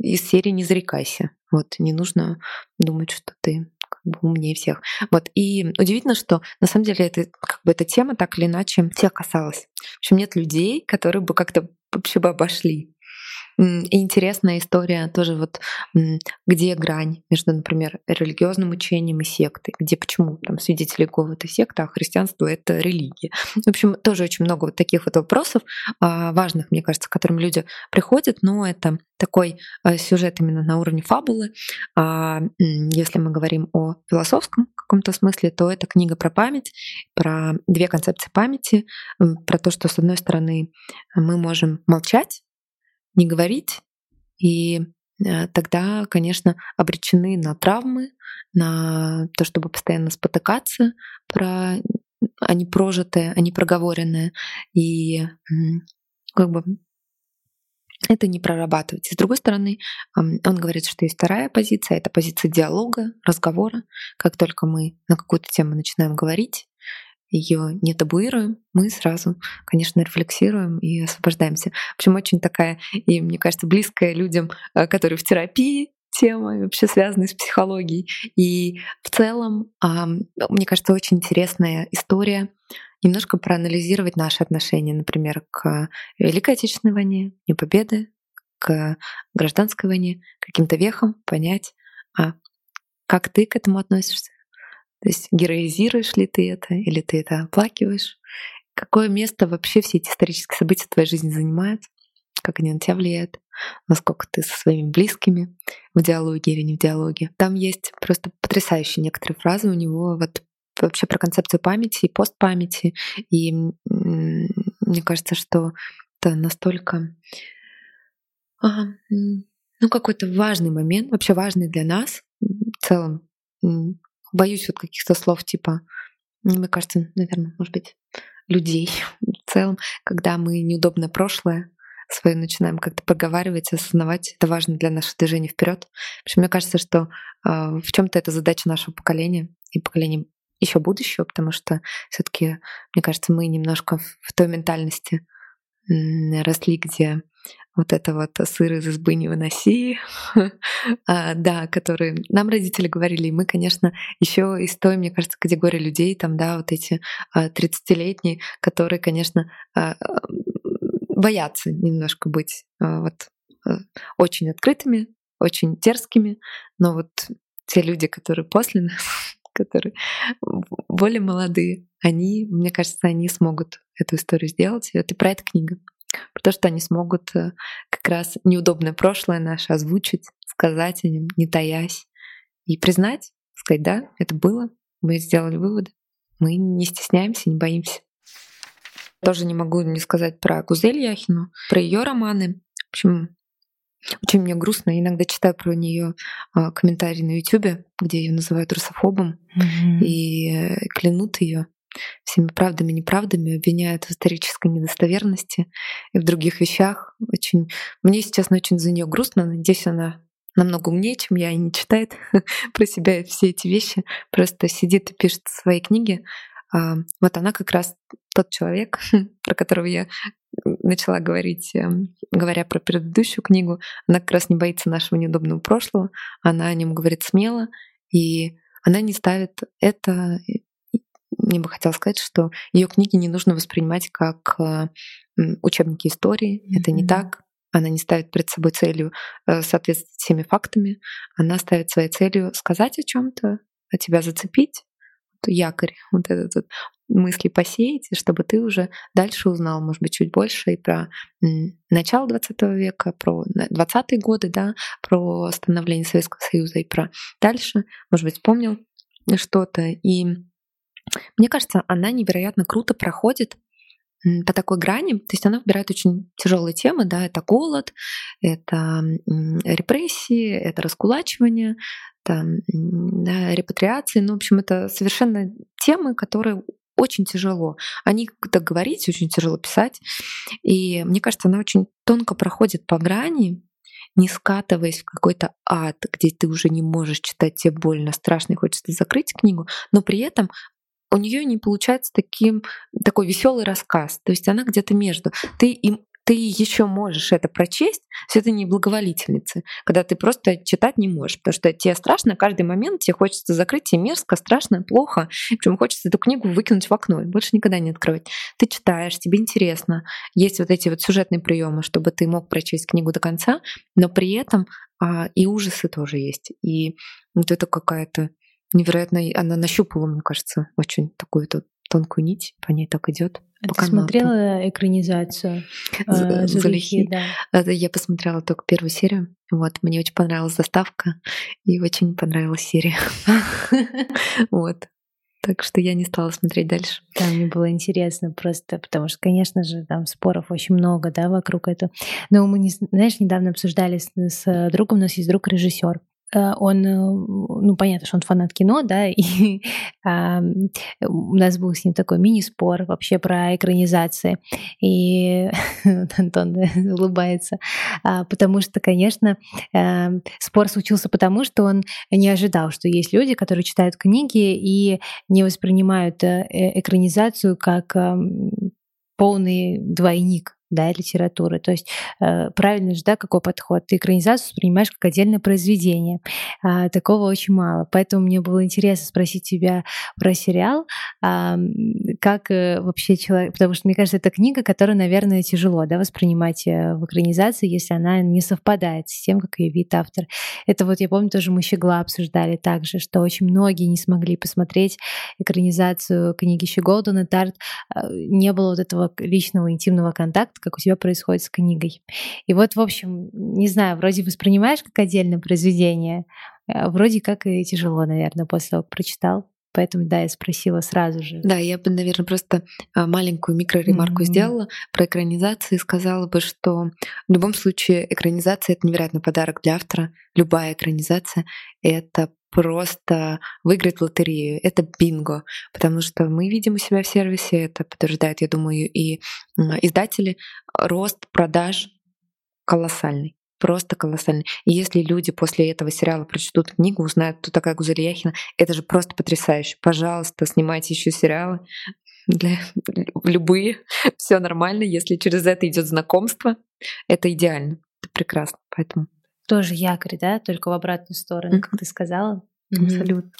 из серии «Не зарекайся». Вот, не нужно думать, что ты как бы умнее всех. Вот. И удивительно, что на самом деле это, как бы эта тема так или иначе всех касалась. В общем, нет людей, которые бы как-то вообще бы обошли интересная история тоже вот, где грань между, например, религиозным учением и сектой, где почему там свидетели Иеговы — это секта, а христианство — это религия. В общем, тоже очень много вот таких вот вопросов а, важных, мне кажется, к которым люди приходят, но это такой а, сюжет именно на уровне фабулы. А если мы говорим о философском каком-то смысле, то это книга про память, про две концепции памяти, про то, что, с одной стороны, мы можем молчать, не говорить, и э, тогда, конечно, обречены на травмы, на то, чтобы постоянно спотыкаться про а не прожитое, а не проговоренное. И как бы это не прорабатывать. С другой стороны, он говорит, что есть вторая позиция, это позиция диалога, разговора. Как только мы на какую-то тему начинаем говорить, ее не табуируем, мы сразу, конечно, рефлексируем и освобождаемся. В общем, очень такая, и мне кажется, близкая людям, э, которые в терапии, тема, вообще связанная с психологией. И в целом, мне кажется, очень интересная история немножко проанализировать наши отношения, например, к Великой Отечественной войне, не победы, к гражданской войне, каким-то вехам, понять, а как ты к этому относишься, то есть героизируешь ли ты это, или ты это оплакиваешь? Какое место вообще все эти исторические события в твоей жизни занимают? Как они на тебя влияют? Насколько ты со своими близкими в диалоге или не в диалоге? Там есть просто потрясающие некоторые фразы у него вот вообще про концепцию памяти и постпамяти. И мне кажется, что это настолько ну, какой-то важный момент, вообще важный для нас в целом, боюсь вот каких-то слов типа, мне кажется, наверное, может быть, людей в целом, когда мы неудобное прошлое свое начинаем как-то проговаривать, осознавать, это важно для нашего движения вперед. В мне кажется, что э, в чем-то это задача нашего поколения и поколения еще будущего, потому что все-таки, мне кажется, мы немножко в той ментальности росли, где вот это вот сыр из избы не выноси, [laughs] а, да, которые нам родители говорили, и мы, конечно, еще из той, мне кажется, категории людей, там, да, вот эти 30-летние, а, которые, конечно, а, боятся немножко быть вот очень открытыми, очень дерзкими, но вот те люди, которые после нас, [laughs] которые более молодые, они, мне кажется, они смогут эту историю сделать. Это про эту книга. Про то, что они смогут э, как раз неудобное прошлое наше озвучить, сказать о нем, не таясь, и признать, сказать, да, это было, мы сделали выводы, мы не стесняемся, не боимся. Тоже не могу не сказать про Гузель Яхину, про ее романы. В общем, очень мне грустно. Иногда читаю про нее а, комментарии на YouTube, где ее называют русофобом mm-hmm. и э, клянут ее всеми правдами и неправдами, обвиняют в исторической недостоверности и в других вещах. Очень... Мне, сейчас очень за нее грустно. Надеюсь, она намного умнее, чем я, и не читает [laughs] про себя все эти вещи. Просто сидит и пишет свои книги. А, вот она как раз тот человек, [laughs] про которого я начала говорить, эм, говоря про предыдущую книгу, она как раз не боится нашего неудобного прошлого, она о нем говорит смело, и она не ставит это. Мне бы хотелось сказать, что ее книги не нужно воспринимать как э, учебники истории. Mm-hmm. Это не так. Она не ставит перед собой целью э, соответствовать всеми фактами. Она ставит своей целью сказать о чем-то, а тебя зацепить, якорь, вот этот вот мысли посеять, чтобы ты уже дальше узнал, может быть, чуть больше и про начало 20 века, про 20-е годы, да, про становление Советского Союза и про дальше, может быть, вспомнил что-то. И мне кажется, она невероятно круто проходит по такой грани, то есть она выбирает очень тяжелые темы, да, это голод, это репрессии, это раскулачивание, там, да, репатриации, ну, в общем, это совершенно темы, которые очень тяжело. О них говорить очень тяжело писать. И мне кажется, она очень тонко проходит по грани, не скатываясь в какой-то ад, где ты уже не можешь читать, тебе больно, страшно, и хочется закрыть книгу, но при этом у нее не получается таким такой веселый рассказ. То есть она где-то между. Ты им ты еще можешь это прочесть, все это не благоволительницы, когда ты просто читать не можешь, потому что тебе страшно каждый момент, тебе хочется закрыть, тебе мерзко, страшно, плохо, причем хочется эту книгу выкинуть в окно и больше никогда не открывать. Ты читаешь, тебе интересно, есть вот эти вот сюжетные приемы, чтобы ты мог прочесть книгу до конца, но при этом а, и ужасы тоже есть, и вот это какая-то невероятно, она нащупала, мне кажется, очень такую тут тонкую нить, по ней так идет. А ты смотрела экранизацию э, Зулихи? Да. Это я посмотрела только первую серию. Вот, мне очень понравилась заставка и очень понравилась серия. [laughs] Вот. Так что я не стала смотреть дальше. Да, мне было интересно просто, потому что, конечно же, там споров очень много, да, вокруг этого. Но мы, не, знаешь, недавно обсуждали с, с другом, у нас есть друг режиссер, Э, он, э, ну, понятно, что он фанат кино, да, [laughs] и а, у нас был с ним такой мини-спор вообще про экранизации, и [laughs] Антон [laughs] улыбается, а, потому что, конечно, а, спор случился потому, что он не ожидал, что есть люди, которые читают книги и не воспринимают экранизацию как полный двойник, да, литературы. То есть э, правильно же, да, какой подход? Ты экранизацию воспринимаешь как отдельное произведение. А, такого очень мало. Поэтому мне было интересно спросить тебя про сериал, а, как э, вообще человек... Потому что, мне кажется, это книга, которую, наверное, тяжело да, воспринимать э, в экранизации, если она не совпадает с тем, как ее видит автор. Это вот, я помню, тоже мы Щегла обсуждали также, что очень многие не смогли посмотреть экранизацию книги Щеголдона Тарт. Э, не было вот этого личного интимного контакта, как у тебя происходит с книгой. И вот, в общем, не знаю, вроде воспринимаешь как отдельное произведение, а вроде как и тяжело, наверное, после того, как прочитал. Поэтому, да, я спросила сразу же. Да, я бы, наверное, просто а, маленькую микроремарку mm-hmm. сделала про экранизации и сказала бы, что в любом случае экранизация — это невероятный подарок для автора. Любая экранизация — это просто выиграть лотерею. Это бинго, потому что мы видим у себя в сервисе, это подтверждает, я думаю, и издатели, рост продаж колоссальный просто колоссальный. И если люди после этого сериала прочтут книгу, узнают, кто такая Гузель Яхина, это же просто потрясающе. Пожалуйста, снимайте еще сериалы для любые. Все нормально, если через это идет знакомство, это идеально, это прекрасно. Поэтому тоже якорь, да, только в обратную сторону, mm-hmm. как ты сказала. Mm-hmm. Абсолютно.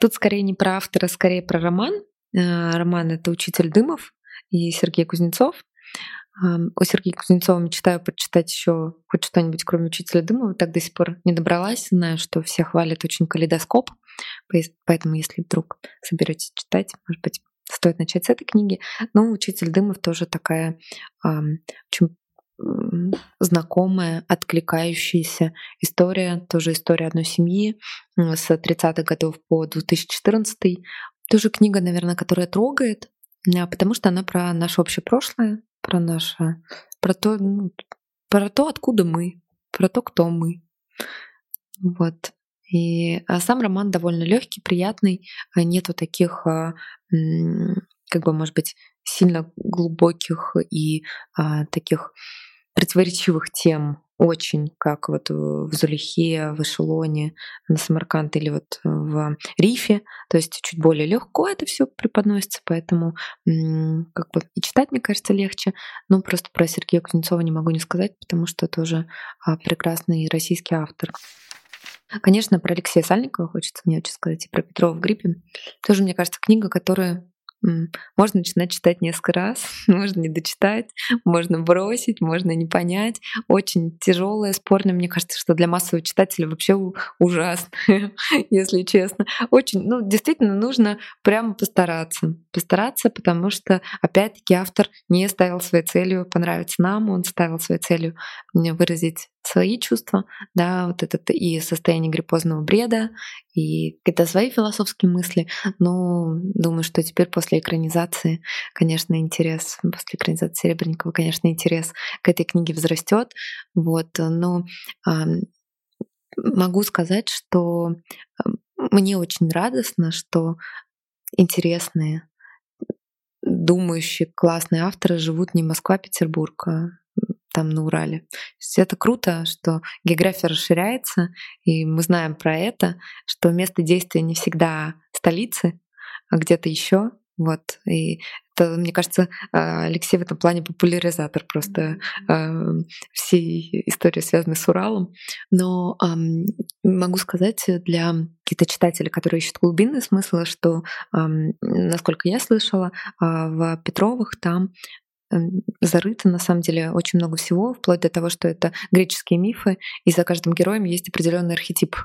Тут скорее не про автора, скорее про роман. Э, роман — это «Учитель Дымов» и Сергей Кузнецов. У Сергея Кузнецова мечтаю прочитать еще хоть что-нибудь, кроме «Учителя Дымова». Так до сих пор не добралась. Знаю, что все хвалят очень калейдоскоп. Поэтому, если вдруг соберетесь читать, может быть, стоит начать с этой книги. Но «Учитель Дымов» тоже такая очень знакомая, откликающаяся история, тоже история одной семьи с 30-х годов по 2014 тоже книга, наверное, которая трогает, а, потому что она про наше общее прошлое, про наше, про то, ну, про то, откуда мы, про то, кто мы. Вот. И а сам роман довольно легкий, приятный, а нету таких, как бы, может быть, сильно глубоких и таких противоречивых тем, очень, как вот в Зулихе, в Эшелоне, на Самарканд или вот в Рифе, то есть чуть более легко это все преподносится, поэтому как бы и читать, мне кажется, легче. Но просто про Сергея Кузнецова не могу не сказать, потому что тоже а, прекрасный российский автор. Конечно, про Алексея Сальникова хочется мне очень сказать, и про Петрова в гриппе. Тоже, мне кажется, книга, которая можно начинать читать несколько раз, [laughs] можно не дочитать, можно бросить, можно не понять. Очень тяжелое, спорное. Мне кажется, что для массового читателя вообще ужасно, [laughs] если честно. Очень, ну, действительно нужно прямо постараться. Постараться, потому что, опять-таки, автор не ставил своей целью понравиться нам, он ставил своей целью выразить свои чувства, да, вот этот и состояние гриппозного бреда, и какие-то свои философские мысли. Но думаю, что теперь после экранизации, конечно, интерес, после экранизации Серебренникова, конечно, интерес к этой книге возрастет. Вот, но э, могу сказать, что мне очень радостно, что интересные думающие, классные авторы живут не Москва, а Петербург, а там на Урале. То есть это круто, что география расширяется, и мы знаем про это, что место действия не всегда столицы, а где-то еще. Вот. И это, мне кажется, а, Алексей в этом плане популяризатор просто э, всей истории, связанной с Уралом. Но э, могу сказать для каких-то читателей, которые ищут глубинные смыслы, что, э, насколько я слышала, э, в Петровых там зарыто на самом деле очень много всего, вплоть до того, что это греческие мифы, и за каждым героем есть определенный архетип.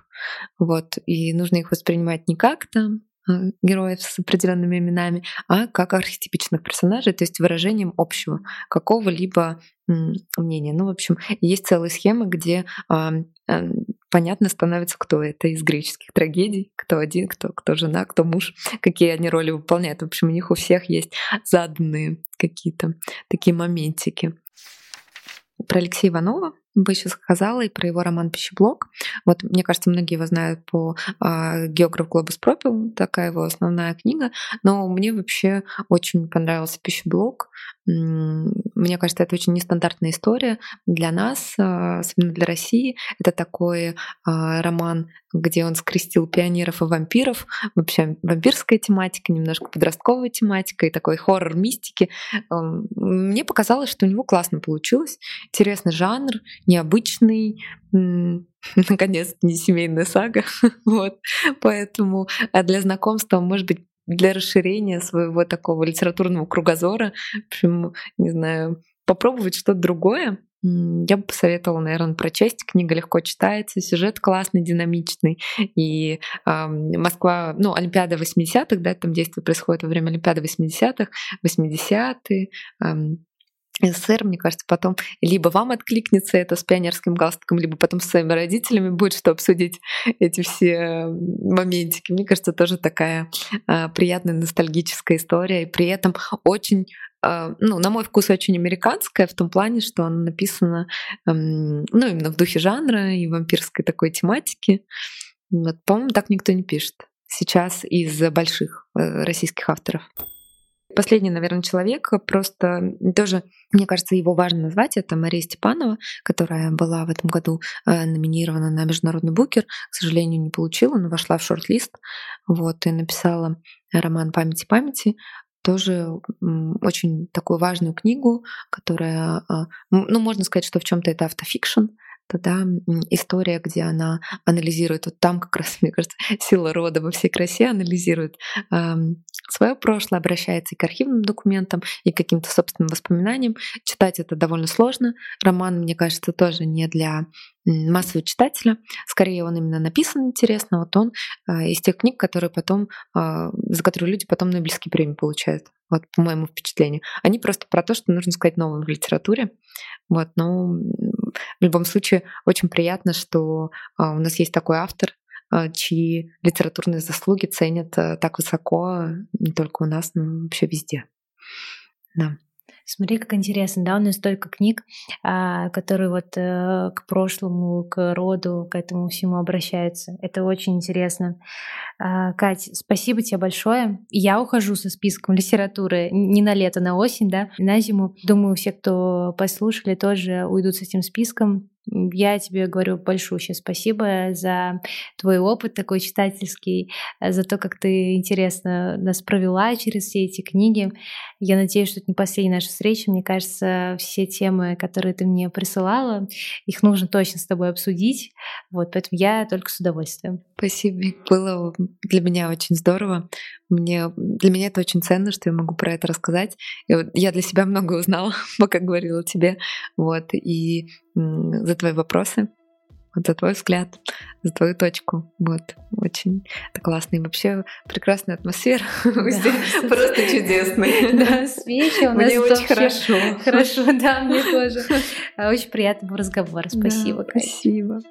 Вот, и нужно их воспринимать не как там э, героев с определенными именами, а как архетипичных персонажей, то есть выражением общего какого-либо мнения. Ну, в общем, есть целые схемы, где понятно становится, кто это из греческих трагедий, кто один, кто, кто жена, кто муж, какие они роли выполняют. В общем, у них у всех есть заданные какие-то такие моментики. Про Алексея Иванова бы еще сказала и про его роман «Пищеблок». Вот, мне кажется, многие его знают по э, «Географ Глобус Пропил», такая его основная книга, но мне вообще очень понравился «Пищеблок». Мне кажется, это очень нестандартная история для нас, а, особенно для России. Это такой а, роман, где он скрестил пионеров и вампиров. Вообще вампирская тематика, немножко подростковая тематика и такой хоррор мистики. Мне показалось, что у него классно получилось. Интересный жанр, необычный, [laughs] наконец не семейная сага. [laughs] вот. Поэтому а для знакомства, может быть, для расширения своего такого литературного кругозора, общем, не знаю, попробовать что-то другое. Я бы посоветовала, наверное, прочесть. Книга легко читается, сюжет классный, динамичный. И э, Москва, ну, Олимпиада 80-х, да, там действие происходит во время Олимпиады 80-х, 80-е, СССР, мне кажется, потом либо вам откликнется это с пионерским галстуком, либо потом с своими родителями будет что обсудить эти все моментики. Мне кажется, тоже такая э, приятная ностальгическая история, и при этом очень э, ну, на мой вкус, очень американская в том плане, что она написана, э, ну, именно в духе жанра и вампирской такой тематики. Вот, по-моему, так никто не пишет сейчас из больших э, российских авторов. Последний, наверное, человек, просто тоже, мне кажется, его важно назвать, это Мария Степанова, которая была в этом году э, номинирована на международный букер, к сожалению, не получила, но вошла в шорт-лист, вот, и написала роман «Памяти памяти», тоже очень такую важную книгу, которая, э, ну, можно сказать, что в чем то это автофикшн, просто, да, история, где она анализирует, вот там как раз, [laughs] мне кажется, сила рода во всей красе анализирует э, свое прошлое, обращается и к архивным документам, и к каким-то собственным воспоминаниям. Читать это довольно сложно. Роман, мне кажется, тоже не для массового читателя. Скорее, он именно написан интересно. Вот он э, из тех книг, которые потом, э, за которые люди потом Нобелевские премии получают. Вот по моему впечатлению. Они просто про то, что нужно сказать новое в литературе. Вот, но в любом случае очень приятно, что э, у нас есть такой автор, чьи литературные заслуги ценят так высоко не только у нас, но вообще везде. Да. Смотри, как интересно, да, у нас столько книг, а, которые вот э, к прошлому, к роду, к этому всему обращаются. Это очень интересно. А, Кать, спасибо тебе большое. Я ухожу со списком литературы не на лето, на осень, да, на зиму. Думаю, все, кто послушали, тоже уйдут с этим списком. Я тебе говорю большое спасибо за твой опыт такой читательский, э, за то, как ты интересно нас провела через все эти книги. Я надеюсь, что это не последняя наша встреча. Мне кажется, все темы, которые ты мне присылала, их нужно точно с тобой обсудить. Вот, поэтому я только с удовольствием. Спасибо. Было для меня очень здорово. Мне, для меня это очень ценно, что я могу про это рассказать. И вот я для себя много узнала, [laughs] пока говорила тебе. Вот. И за твои вопросы, вот за твой взгляд, за твою точку. Вот, очень это классно. И вообще прекрасная атмосфера. [laughs] Да, Здесь просто чудесный. [laughs] Да, свечи у нас Мне очень хорошо. Хорошо, да, мне тоже. Очень приятный разговор. Спасибо. спасибо.